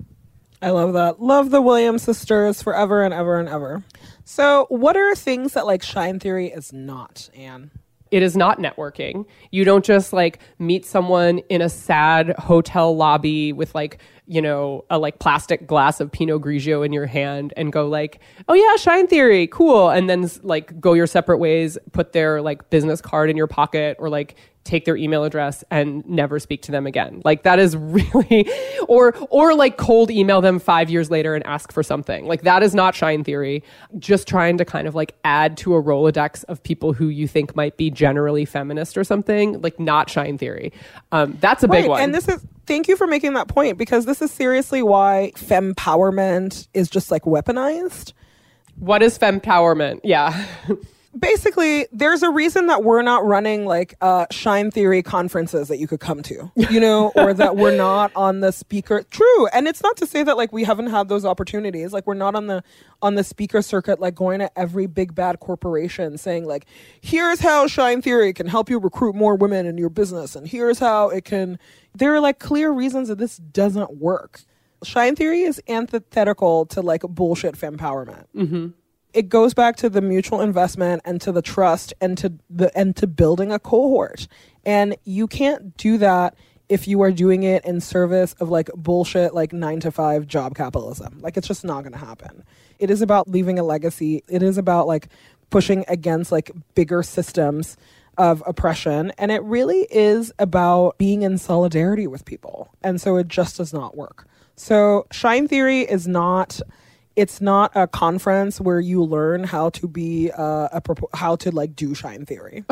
I love that. Love the Williams sisters forever and ever and ever. So, what are things that like Shine Theory is not, Ann? It is not networking. You don't just like meet someone in a sad hotel lobby with like, you know, a like plastic glass of Pinot Grigio in your hand and go like, "Oh yeah, Shine Theory, cool." And then like go your separate ways, put their like business card in your pocket or like take their email address and never speak to them again. Like that is really or or like cold email them 5 years later and ask for something. Like that is not shine theory. Just trying to kind of like add to a rolodex of people who you think might be generally feminist or something, like not shine theory. Um, that's a big Right, one. And this is thank you for making that point because this is seriously why fempowerment is just like weaponized. what is fempowerment? Yeah. basically there's a reason that we're not running like uh shine theory conferences that you could come to you know or that we're not on the speaker true and it's not to say that like we haven't had those opportunities like we're not on the on the speaker circuit like going to every big bad corporation saying like here's how shine theory can help you recruit more women in your business and here's how it can there are like clear reasons that this doesn't work. Shine theory is antithetical to like bullshit fempowerment it goes back to the mutual investment and to the trust and to the and to building a cohort and you can't do that if you are doing it in service of like bullshit like 9 to 5 job capitalism. Like it's just not going to happen. It is about leaving a legacy. It is about like pushing against like bigger systems of oppression and it really is about being in solidarity with people. And so it just does not work. So Shine Theory is not it's not a conference where you learn how to be uh, a propo- how to like do shine theory.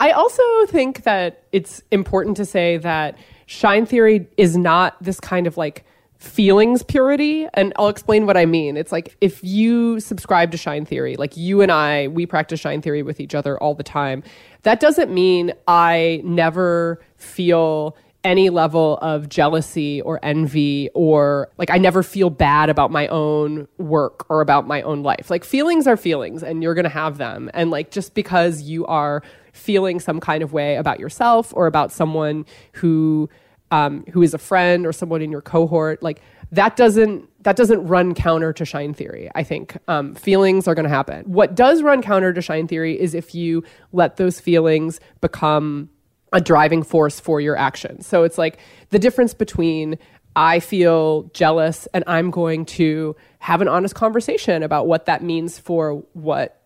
I also think that it's important to say that shine theory is not this kind of like feelings purity and I'll explain what I mean. It's like if you subscribe to shine theory, like you and I, we practice shine theory with each other all the time. That doesn't mean I never feel any level of jealousy or envy or like I never feel bad about my own work or about my own life. Like feelings are feelings and you're going to have them. And like just because you are feeling some kind of way about yourself or about someone who um, who is a friend or someone in your cohort, like that doesn't that doesn't run counter to shine theory. I think um, feelings are going to happen. What does run counter to shine theory is if you let those feelings become a driving force for your action. So it's like the difference between I feel jealous and I'm going to have an honest conversation about what that means for what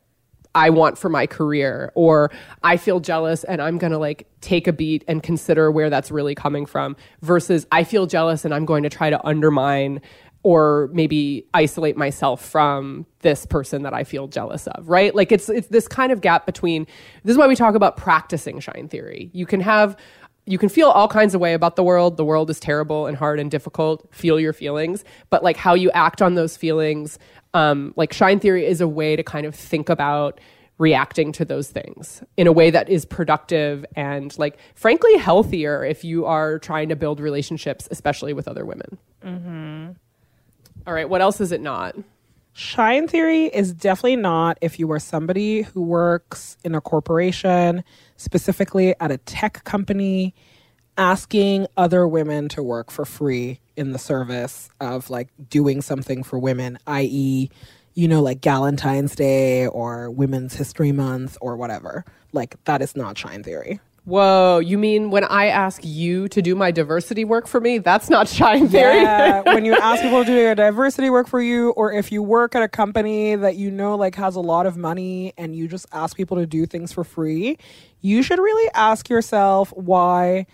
I want for my career or I feel jealous and I'm going to like take a beat and consider where that's really coming from versus I feel jealous and I'm going to try to undermine or maybe isolate myself from this person that I feel jealous of, right? Like it's it's this kind of gap between this is why we talk about practicing shine theory. You can have you can feel all kinds of way about the world. The world is terrible and hard and difficult. Feel your feelings, but like how you act on those feelings, um, like shine theory is a way to kind of think about reacting to those things in a way that is productive and like frankly healthier if you are trying to build relationships, especially with other women. All right, what else is it not? Shine theory is definitely not if you are somebody who works in a corporation, specifically at a tech company, asking other women to work for free in the service of like doing something for women, i.e., you know, like Galentine's Day or Women's History Month or whatever. Like, that is not shine theory. Whoa, you mean when I ask you to do my diversity work for me? That's not shine theory. Yeah, when you ask people to do your diversity work for you, or if you work at a company that you know like has a lot of money and you just ask people to do things for free, you should really ask yourself why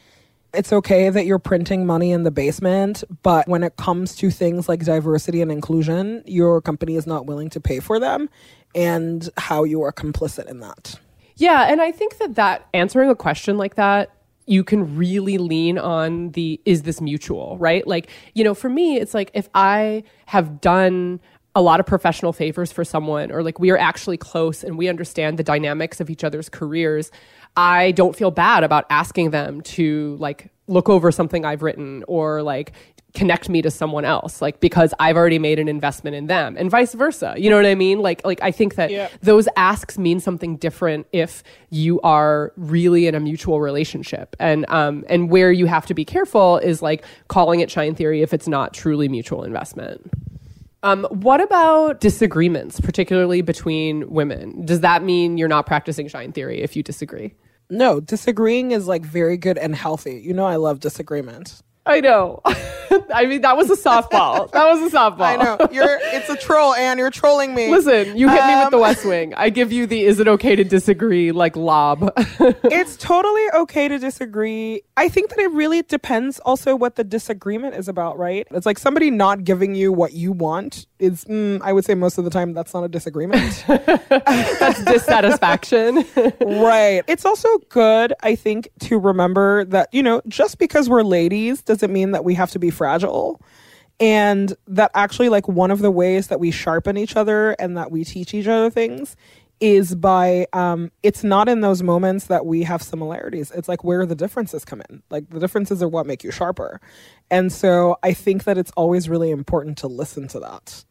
it's okay that you're printing money in the basement, but when it comes to things like diversity and inclusion, your company is not willing to pay for them and how you are complicit in that. Yeah, and I think that that answering a question like that you can really lean on the is this mutual, right? Like, you know, for me it's like if I have done a lot of professional favors for someone or like we are actually close and we understand the dynamics of each other's careers, I don't feel bad about asking them to like look over something I've written or like connect me to someone else like because I've already made an investment in them and vice versa. You know what I mean? Like like I think that Yeah. those asks mean something different if you are really in a mutual relationship. And um and where you have to be careful is like calling it shine theory if it's not truly mutual investment. Um, what about disagreements, particularly between women? Does that mean you're not practicing shine theory if you disagree? No, disagreeing is like very good and healthy. You know, I love disagreement. I know. I mean, that was a softball. That was a softball. I know you're. It's a troll, and you're trolling me. Listen, you hit me with the Um, West Wing. I give you the is it okay to disagree like lob. it's totally okay to disagree. I think that it really depends also what the disagreement is about, right? It's like somebody not giving you what you want is, mm, I would say most of the time, that's not a disagreement. That's dissatisfaction. right. It's also good, I think, to remember that, you know, just because we're ladies doesn't mean that we have to be fragile. And that actually, like, one of the ways that we sharpen each other and that we teach each other things is by um it's not in those moments that we have similarities it's like where the differences come in like the differences are what make you sharper and so i think that it's always really important to listen to that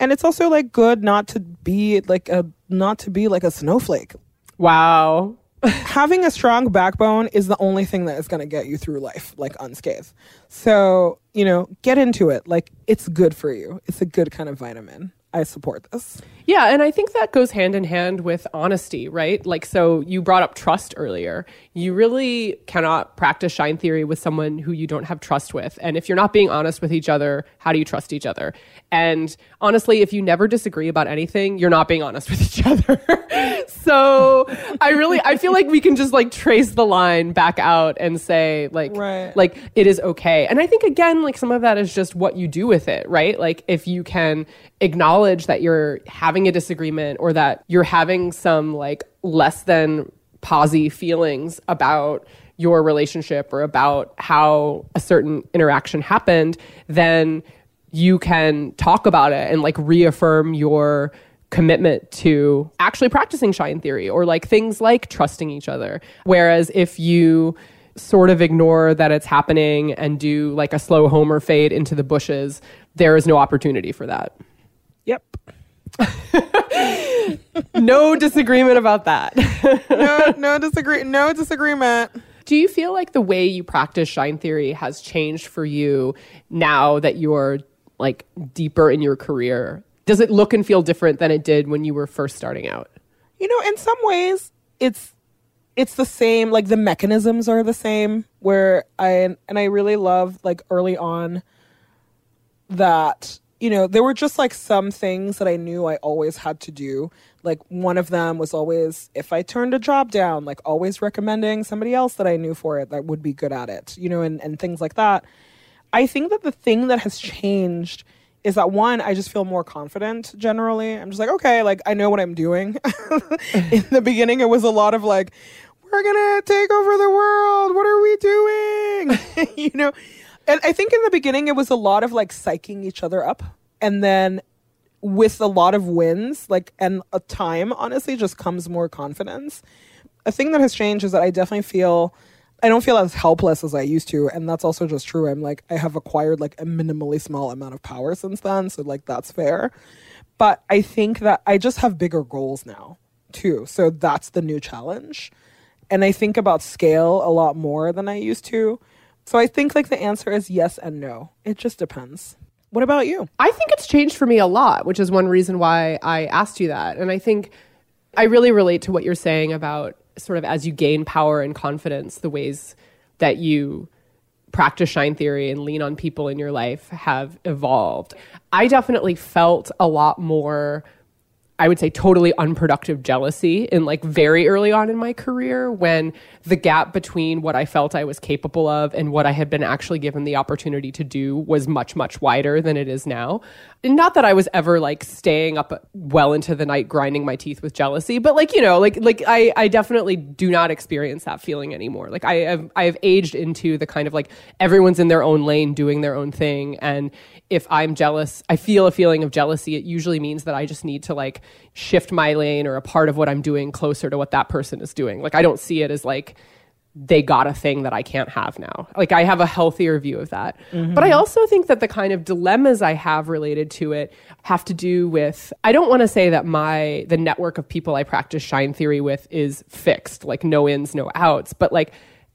and it's also like good not to be like a not to be like a snowflake. Wow. having a strong backbone is the only thing that is going to get you through life like unscathed. So you know get into it. Like it's good for you. It's a good kind of vitamin I support this. Yeah, and I think that goes hand in hand with honesty, right? Like, so you brought up trust earlier. You really cannot practice shine theory with someone who you don't have trust with. And if you're not being honest with each other, how do you trust each other? And honestly, if you never disagree about anything, you're not being honest with each other. so I really, I feel like we can just like trace the line back out and say, like, Right. like it is okay. And I think again, like some of that is just what you do with it, right? Like if you can acknowledge that you're having a disagreement or that you're having some like less than posy feelings about your relationship or about how a certain interaction happened, then you can talk about it and like reaffirm your commitment to actually practicing shine theory or like things like trusting each other. Whereas if you sort of ignore that it's happening and do like a slow homer fade into the bushes, there is no opportunity for that. Yep. No disagreement about that. No, no disagree. No disagreement. Do you feel like the way you practice shine theory has changed for you now that you're like deeper in your career? Does it look and feel different than it did when you were first starting out? You know, in some ways, it's it's the same. Like the mechanisms are the same. Where I and I really love like early on that you know there were just like some things that I knew I always had to do. Like one of them was always if I turned a job down, like always recommending somebody else that I knew for it that would be good at it. You know, and and things like that. I think that the thing that has changed is that one, I just feel more confident generally. I'm just like, okay, like I know what I'm doing. in the beginning, it was a lot of like, we're gonna take over the world. What are we doing? you know, and I think in the beginning it was a lot of like psyching each other up, and then with a lot of wins, like and a time, honestly, just comes more confidence. A thing that has changed is that I definitely feel I don't feel as helpless as I used to, and that's also just true. I'm like I have acquired like a minimally small amount of power since then, so like that's fair. But I think that I just have bigger goals now too, so that's the new challenge. And I think about scale a lot more than I used to. So I think like the answer is yes and no. It just depends. What about you? I think it's changed for me a lot, which is one reason why I asked you that. And I think I really relate to what you're saying about sort of as you gain power and confidence, the ways that you practice shine theory and lean on people in your life have evolved. I definitely felt a lot more I would say totally unproductive jealousy in like very early on in my career when the gap between what I felt I was capable of and what I had been actually given the opportunity to do was much, much wider than it is now. And not that I was ever like staying up well into the night grinding my teeth with jealousy, but like, you know, like like I, I definitely do not experience that feeling anymore. Like I have I have aged into the kind of like everyone's in their own lane doing their own thing. And if I'm jealous, I feel a feeling of jealousy, it usually means that I just need to like shift my lane or a part of what I'm doing closer to what that person is doing. Like I don't see it as like they got a thing that I can't have now. Like I have a healthier view of that. Mm-hmm. But I also think that the kind of dilemmas I have related to it have to do with I don't want to say that my the network of people I practice shine theory with is fixed, like no ins, no outs, but like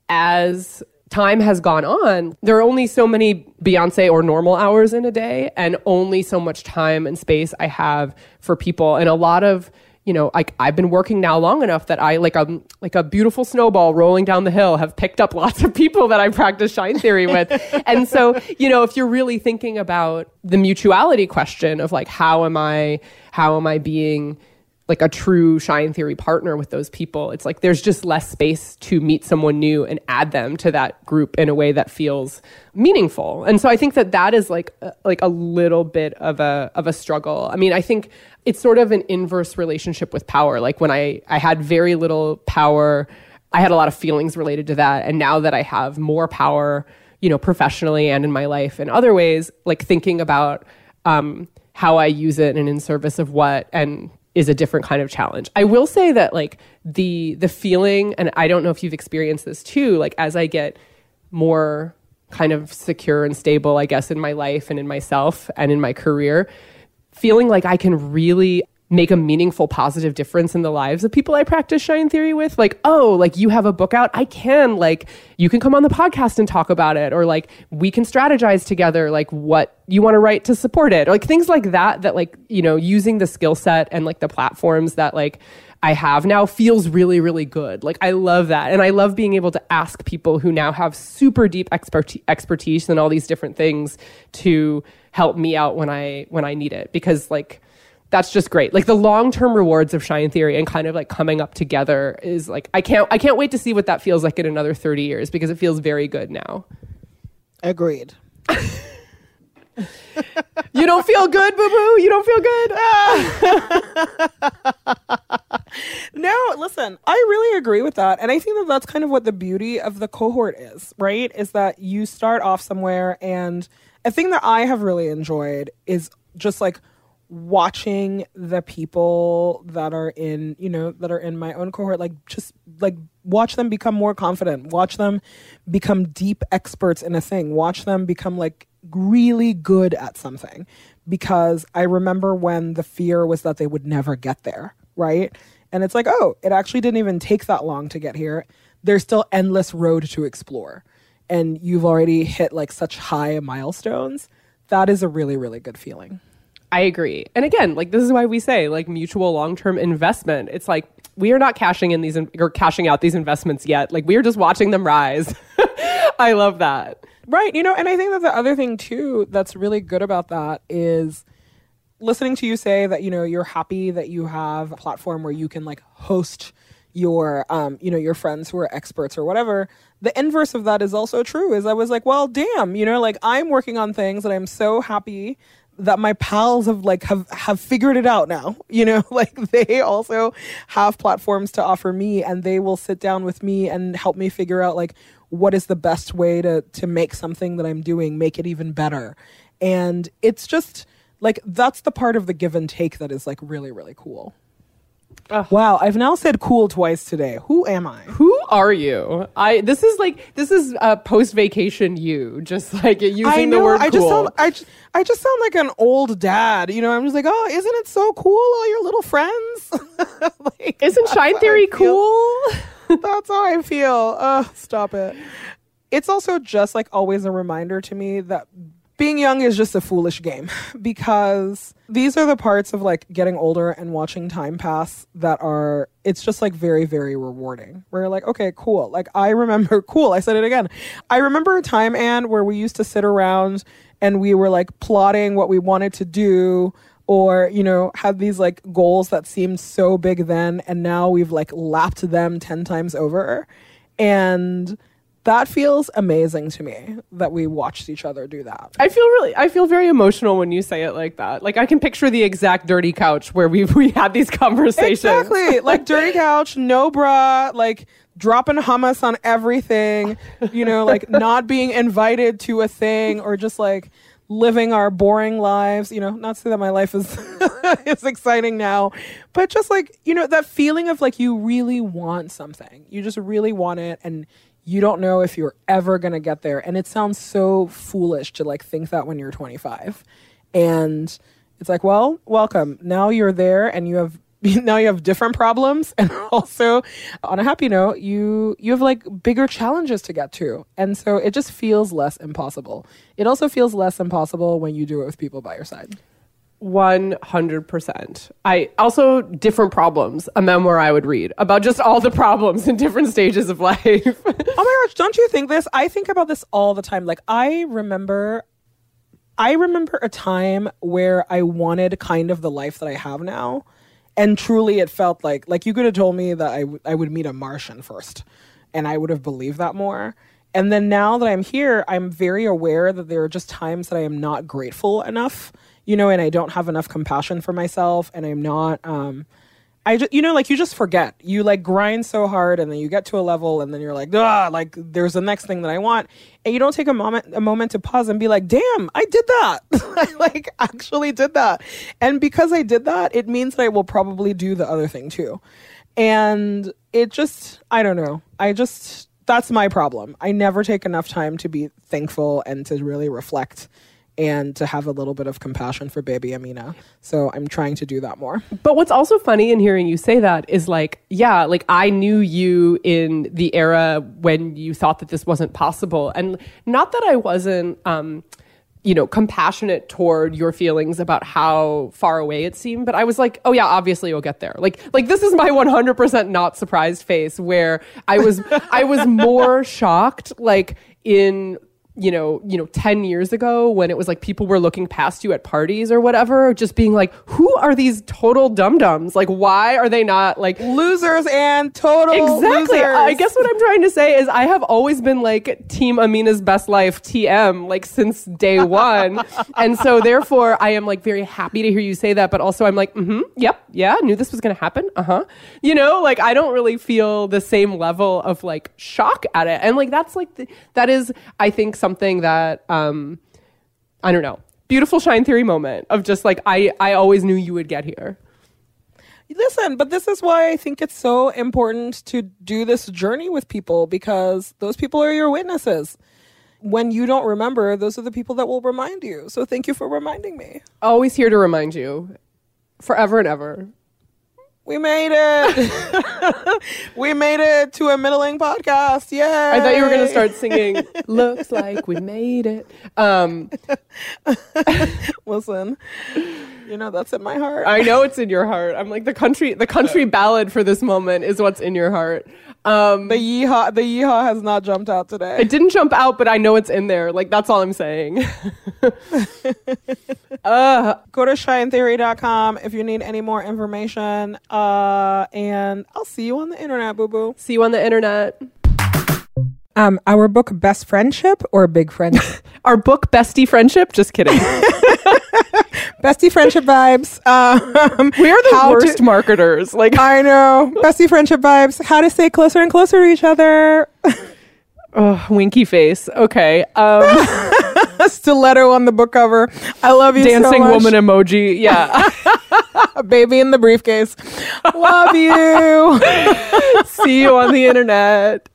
as time has gone on, there are only so many Beyonce or normal hours in a day, and only so much time and space I have for people. And a lot of, you know, like I've been working now long enough that I like a like a beautiful snowball rolling down the hill have picked up lots of people that I practice shine theory with. and so, you know, if you're really thinking about the mutuality question of like how am I how am I being like a true shine theory partner with those people it's like there's just less space to meet someone new and add them to that group in a way that feels meaningful. And so i think that that is like a, like a little bit of a of a struggle. I mean i think it's sort of an inverse relationship with power. Like when i i had very little power i had a lot of feelings related to that. And now that i have more power you know professionally and in my life in other ways like thinking about um how i use it and in service of what and is a different kind of challenge. I will say that like the the feeling and I don't know if you've experienced this too like as I get more kind of secure and stable I guess in my life and in myself and in my career feeling like I can really make a meaningful positive difference in the lives of people I practice shine theory with like oh like you have a book out I can like you can come on the podcast and talk about it or like we can strategize together like what you want to write to support it or like things like that that like you know using the skill set and like the platforms that like I have now feels really, really good. Like I love that. And I love being able to ask people who now have super deep expertise, in all these different things to help me out when I when I need it. Because like that's just great. Like the long-term rewards of Shine Theory and kind of like coming up together is like I can't I can't wait to see what that feels like in another 30 years because it feels very good now. Agreed. You don't feel good, boo boo. You don't feel good. No, listen, I really agree with that. And I think that that's kind of what the beauty of the cohort is, right? Is that you start off somewhere. And a thing that I have really enjoyed is just like watching the people that are in, you know, that are in my own cohort, like just like watch them become more confident, watch them become deep experts in a thing, watch them become like really good at something. Because I remember when the fear was that they would never get there, right? And it's like, oh, it actually didn't even take that long to get here. There's still endless road to explore. And you've already hit like such high milestones. That is a really, really good feeling. I agree. And again, like this is why we say like mutual long-term investment. It's like we are not cashing in these in- or cashing out these investments yet. Like we are just watching them rise. I love that. Right. You know, and I think that the other thing too that's really good about that is listening to you say that, you know, you're happy that you have a platform where you can like host your um, you know, your friends who are experts or whatever. The inverse of that is also true. Is I was like, well, damn, you know, like I'm working on things and I'm so happy that my pals have like have have figured it out now you know? Like they also have platforms to offer me and they will sit down with me and help me figure out like what is the best way to to make something that i'm doing make it even better. And it's just like that's the part of the give and take that is like really really cool. Wow i've now said cool twice today. Who am i? Who are you? I this is like this is a post vacation you just like using I know. the word I just cool. sound. I just, I just sound like an old dad. You know, I'm just like, oh, isn't it so cool? All your little friends. like, Isn't Shine Theory cool? That's how I feel. Uh, stop it. It's also just like always a reminder to me that being young is just a foolish game because these are the parts of like getting older and watching time pass that are it's just like very very rewarding. Where you're like okay cool. Like i remember cool i said it again. I remember a time and where we used to sit around and we were like plotting what we wanted to do or you know had these like goals that seemed so big then and now we've like lapped them 10 times over. And that feels amazing to me that we watched each other do that I feel really I feel very emotional when you say it like that. Like I can picture the exact dirty couch where we we had these conversations. exactly like dirty couch no bra like dropping hummus on everything you know like not being invited to a thing or just like living our boring lives you know not to say that my life is is exciting now but just like you know that feeling of like you really want something you just really want it and you don't know if you're ever going to get there. And it sounds so foolish to like think that when you're 25 and it's like well welcome. Now you're there and you have now you have different problems. And also on a happy note you you have like bigger challenges to get to. And so it just feels less impossible. It also feels less impossible when you do it with people by your side One hundred percent. I also different problems. A memoir I would read about just all the problems in different stages of life. oh my gosh don't you think this i think about this all the time like i remember i remember a time where i wanted kind of the life that i have now and truly it felt like like you could have told me that I, w- I would meet a martian first and i would have believed that more and then now that i'm here i'm very aware that there are just times that i am not grateful enough you know and i don't have enough compassion for myself and i'm not um I just, you know, like you just forget. You like grind so hard, and then you get to a level, and then you're like, ah, like there's the next thing that I want, and you don't take a moment, a moment to pause and be like, damn, I did that. I like actually did that, and because I did that, it means that I will probably do the other thing too, and it just, I don't know. I just that's my problem. I never take enough time to be thankful and to really reflect and to have a little bit of compassion for baby Amina. So I'm trying to do that more. But what's also funny in hearing you say that is like, yeah, like I knew you in the era when you thought that this wasn't possible. And not that I wasn't, um, you know, compassionate toward your feelings about how far away it seemed, but I was like, oh yeah, obviously you'll get there. Like, like this is my 100% not surprised face where I was, I was more shocked, like in you know, you know, 10 years ago when it was like people were looking past you at parties or whatever, just being like, who are these total dum-dums? Like, why are they not like Losers and total losers? Exactly. losers. I guess what I'm trying to say is I have always been like Team Amina's Best Life TM like since day one, and so therefore I am like very happy to hear you say that. But also I'm like, mm-hmm, yep, yeah, knew this was gonna happen. Uh huh. You know, like I don't really feel the same level of like shock at it, and like that's like the, that is I think something that um I don't know. Beautiful shine theory moment of just like I I always knew you would get here. Listen, but this is why I think it's so important to do this journey with people because those people are your witnesses. When you don't remember, those are the people that will remind you. So thank you for reminding me. Always here to remind you, forever and ever. We made it. we made it to a middling podcast. Yeah. I thought you were gonna start singing. Looks like we made it. Um, Listen, you know that's in my heart. I know it's in your heart. I'm like the country. The country ballad for this moment is what's in your heart. Um, the yeehaw, the yeehaw has not jumped out today. it didn't jump out, but I know it's in there. Like that's all I'm saying. Go to shinetheory.com if you need any more information. Uh, and I'll see you on the internet, boo boo. See you on the internet. Um, our book, Best Friendship or Big Friendship? Our book, Bestie Friendship. Just kidding. Bestie Friendship Vibes. Um, We are the How to- worst marketers. Like, I know. Bestie Friendship Vibes. How to stay closer and closer to each other. oh, winky face. Okay. Um, Stiletto on the book cover. I love you so dancing much. woman emoji. Yeah. Baby in the briefcase. love you. See you on the internet.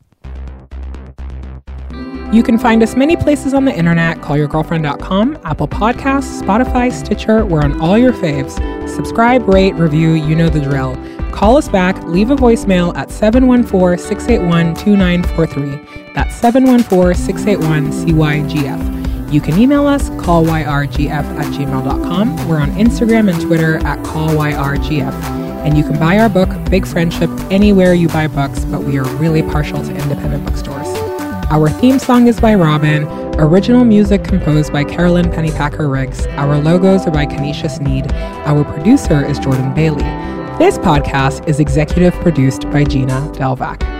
You can find us many places on the internet callyourgirlfriend.com, Apple Podcasts, Spotify, Stitcher. We're on all your faves. Subscribe, rate, review, you know the drill. Call us back, leave a voicemail at 714 681 2943. That's 714 681 CYGF. You can email us, callyrgf at gmail.com. We're on Instagram and Twitter at callyrgf. And you can buy our book, Big Friendship, anywhere you buy books, but we are really partial to independent bookstores. Our theme song is by Robyn. Original music composed by Carolyn Pennypacker Riggs. Our logos are by Kenesha Sneed. Our producer is Jordan Bailey. This podcast is executive produced by Gina Delvac.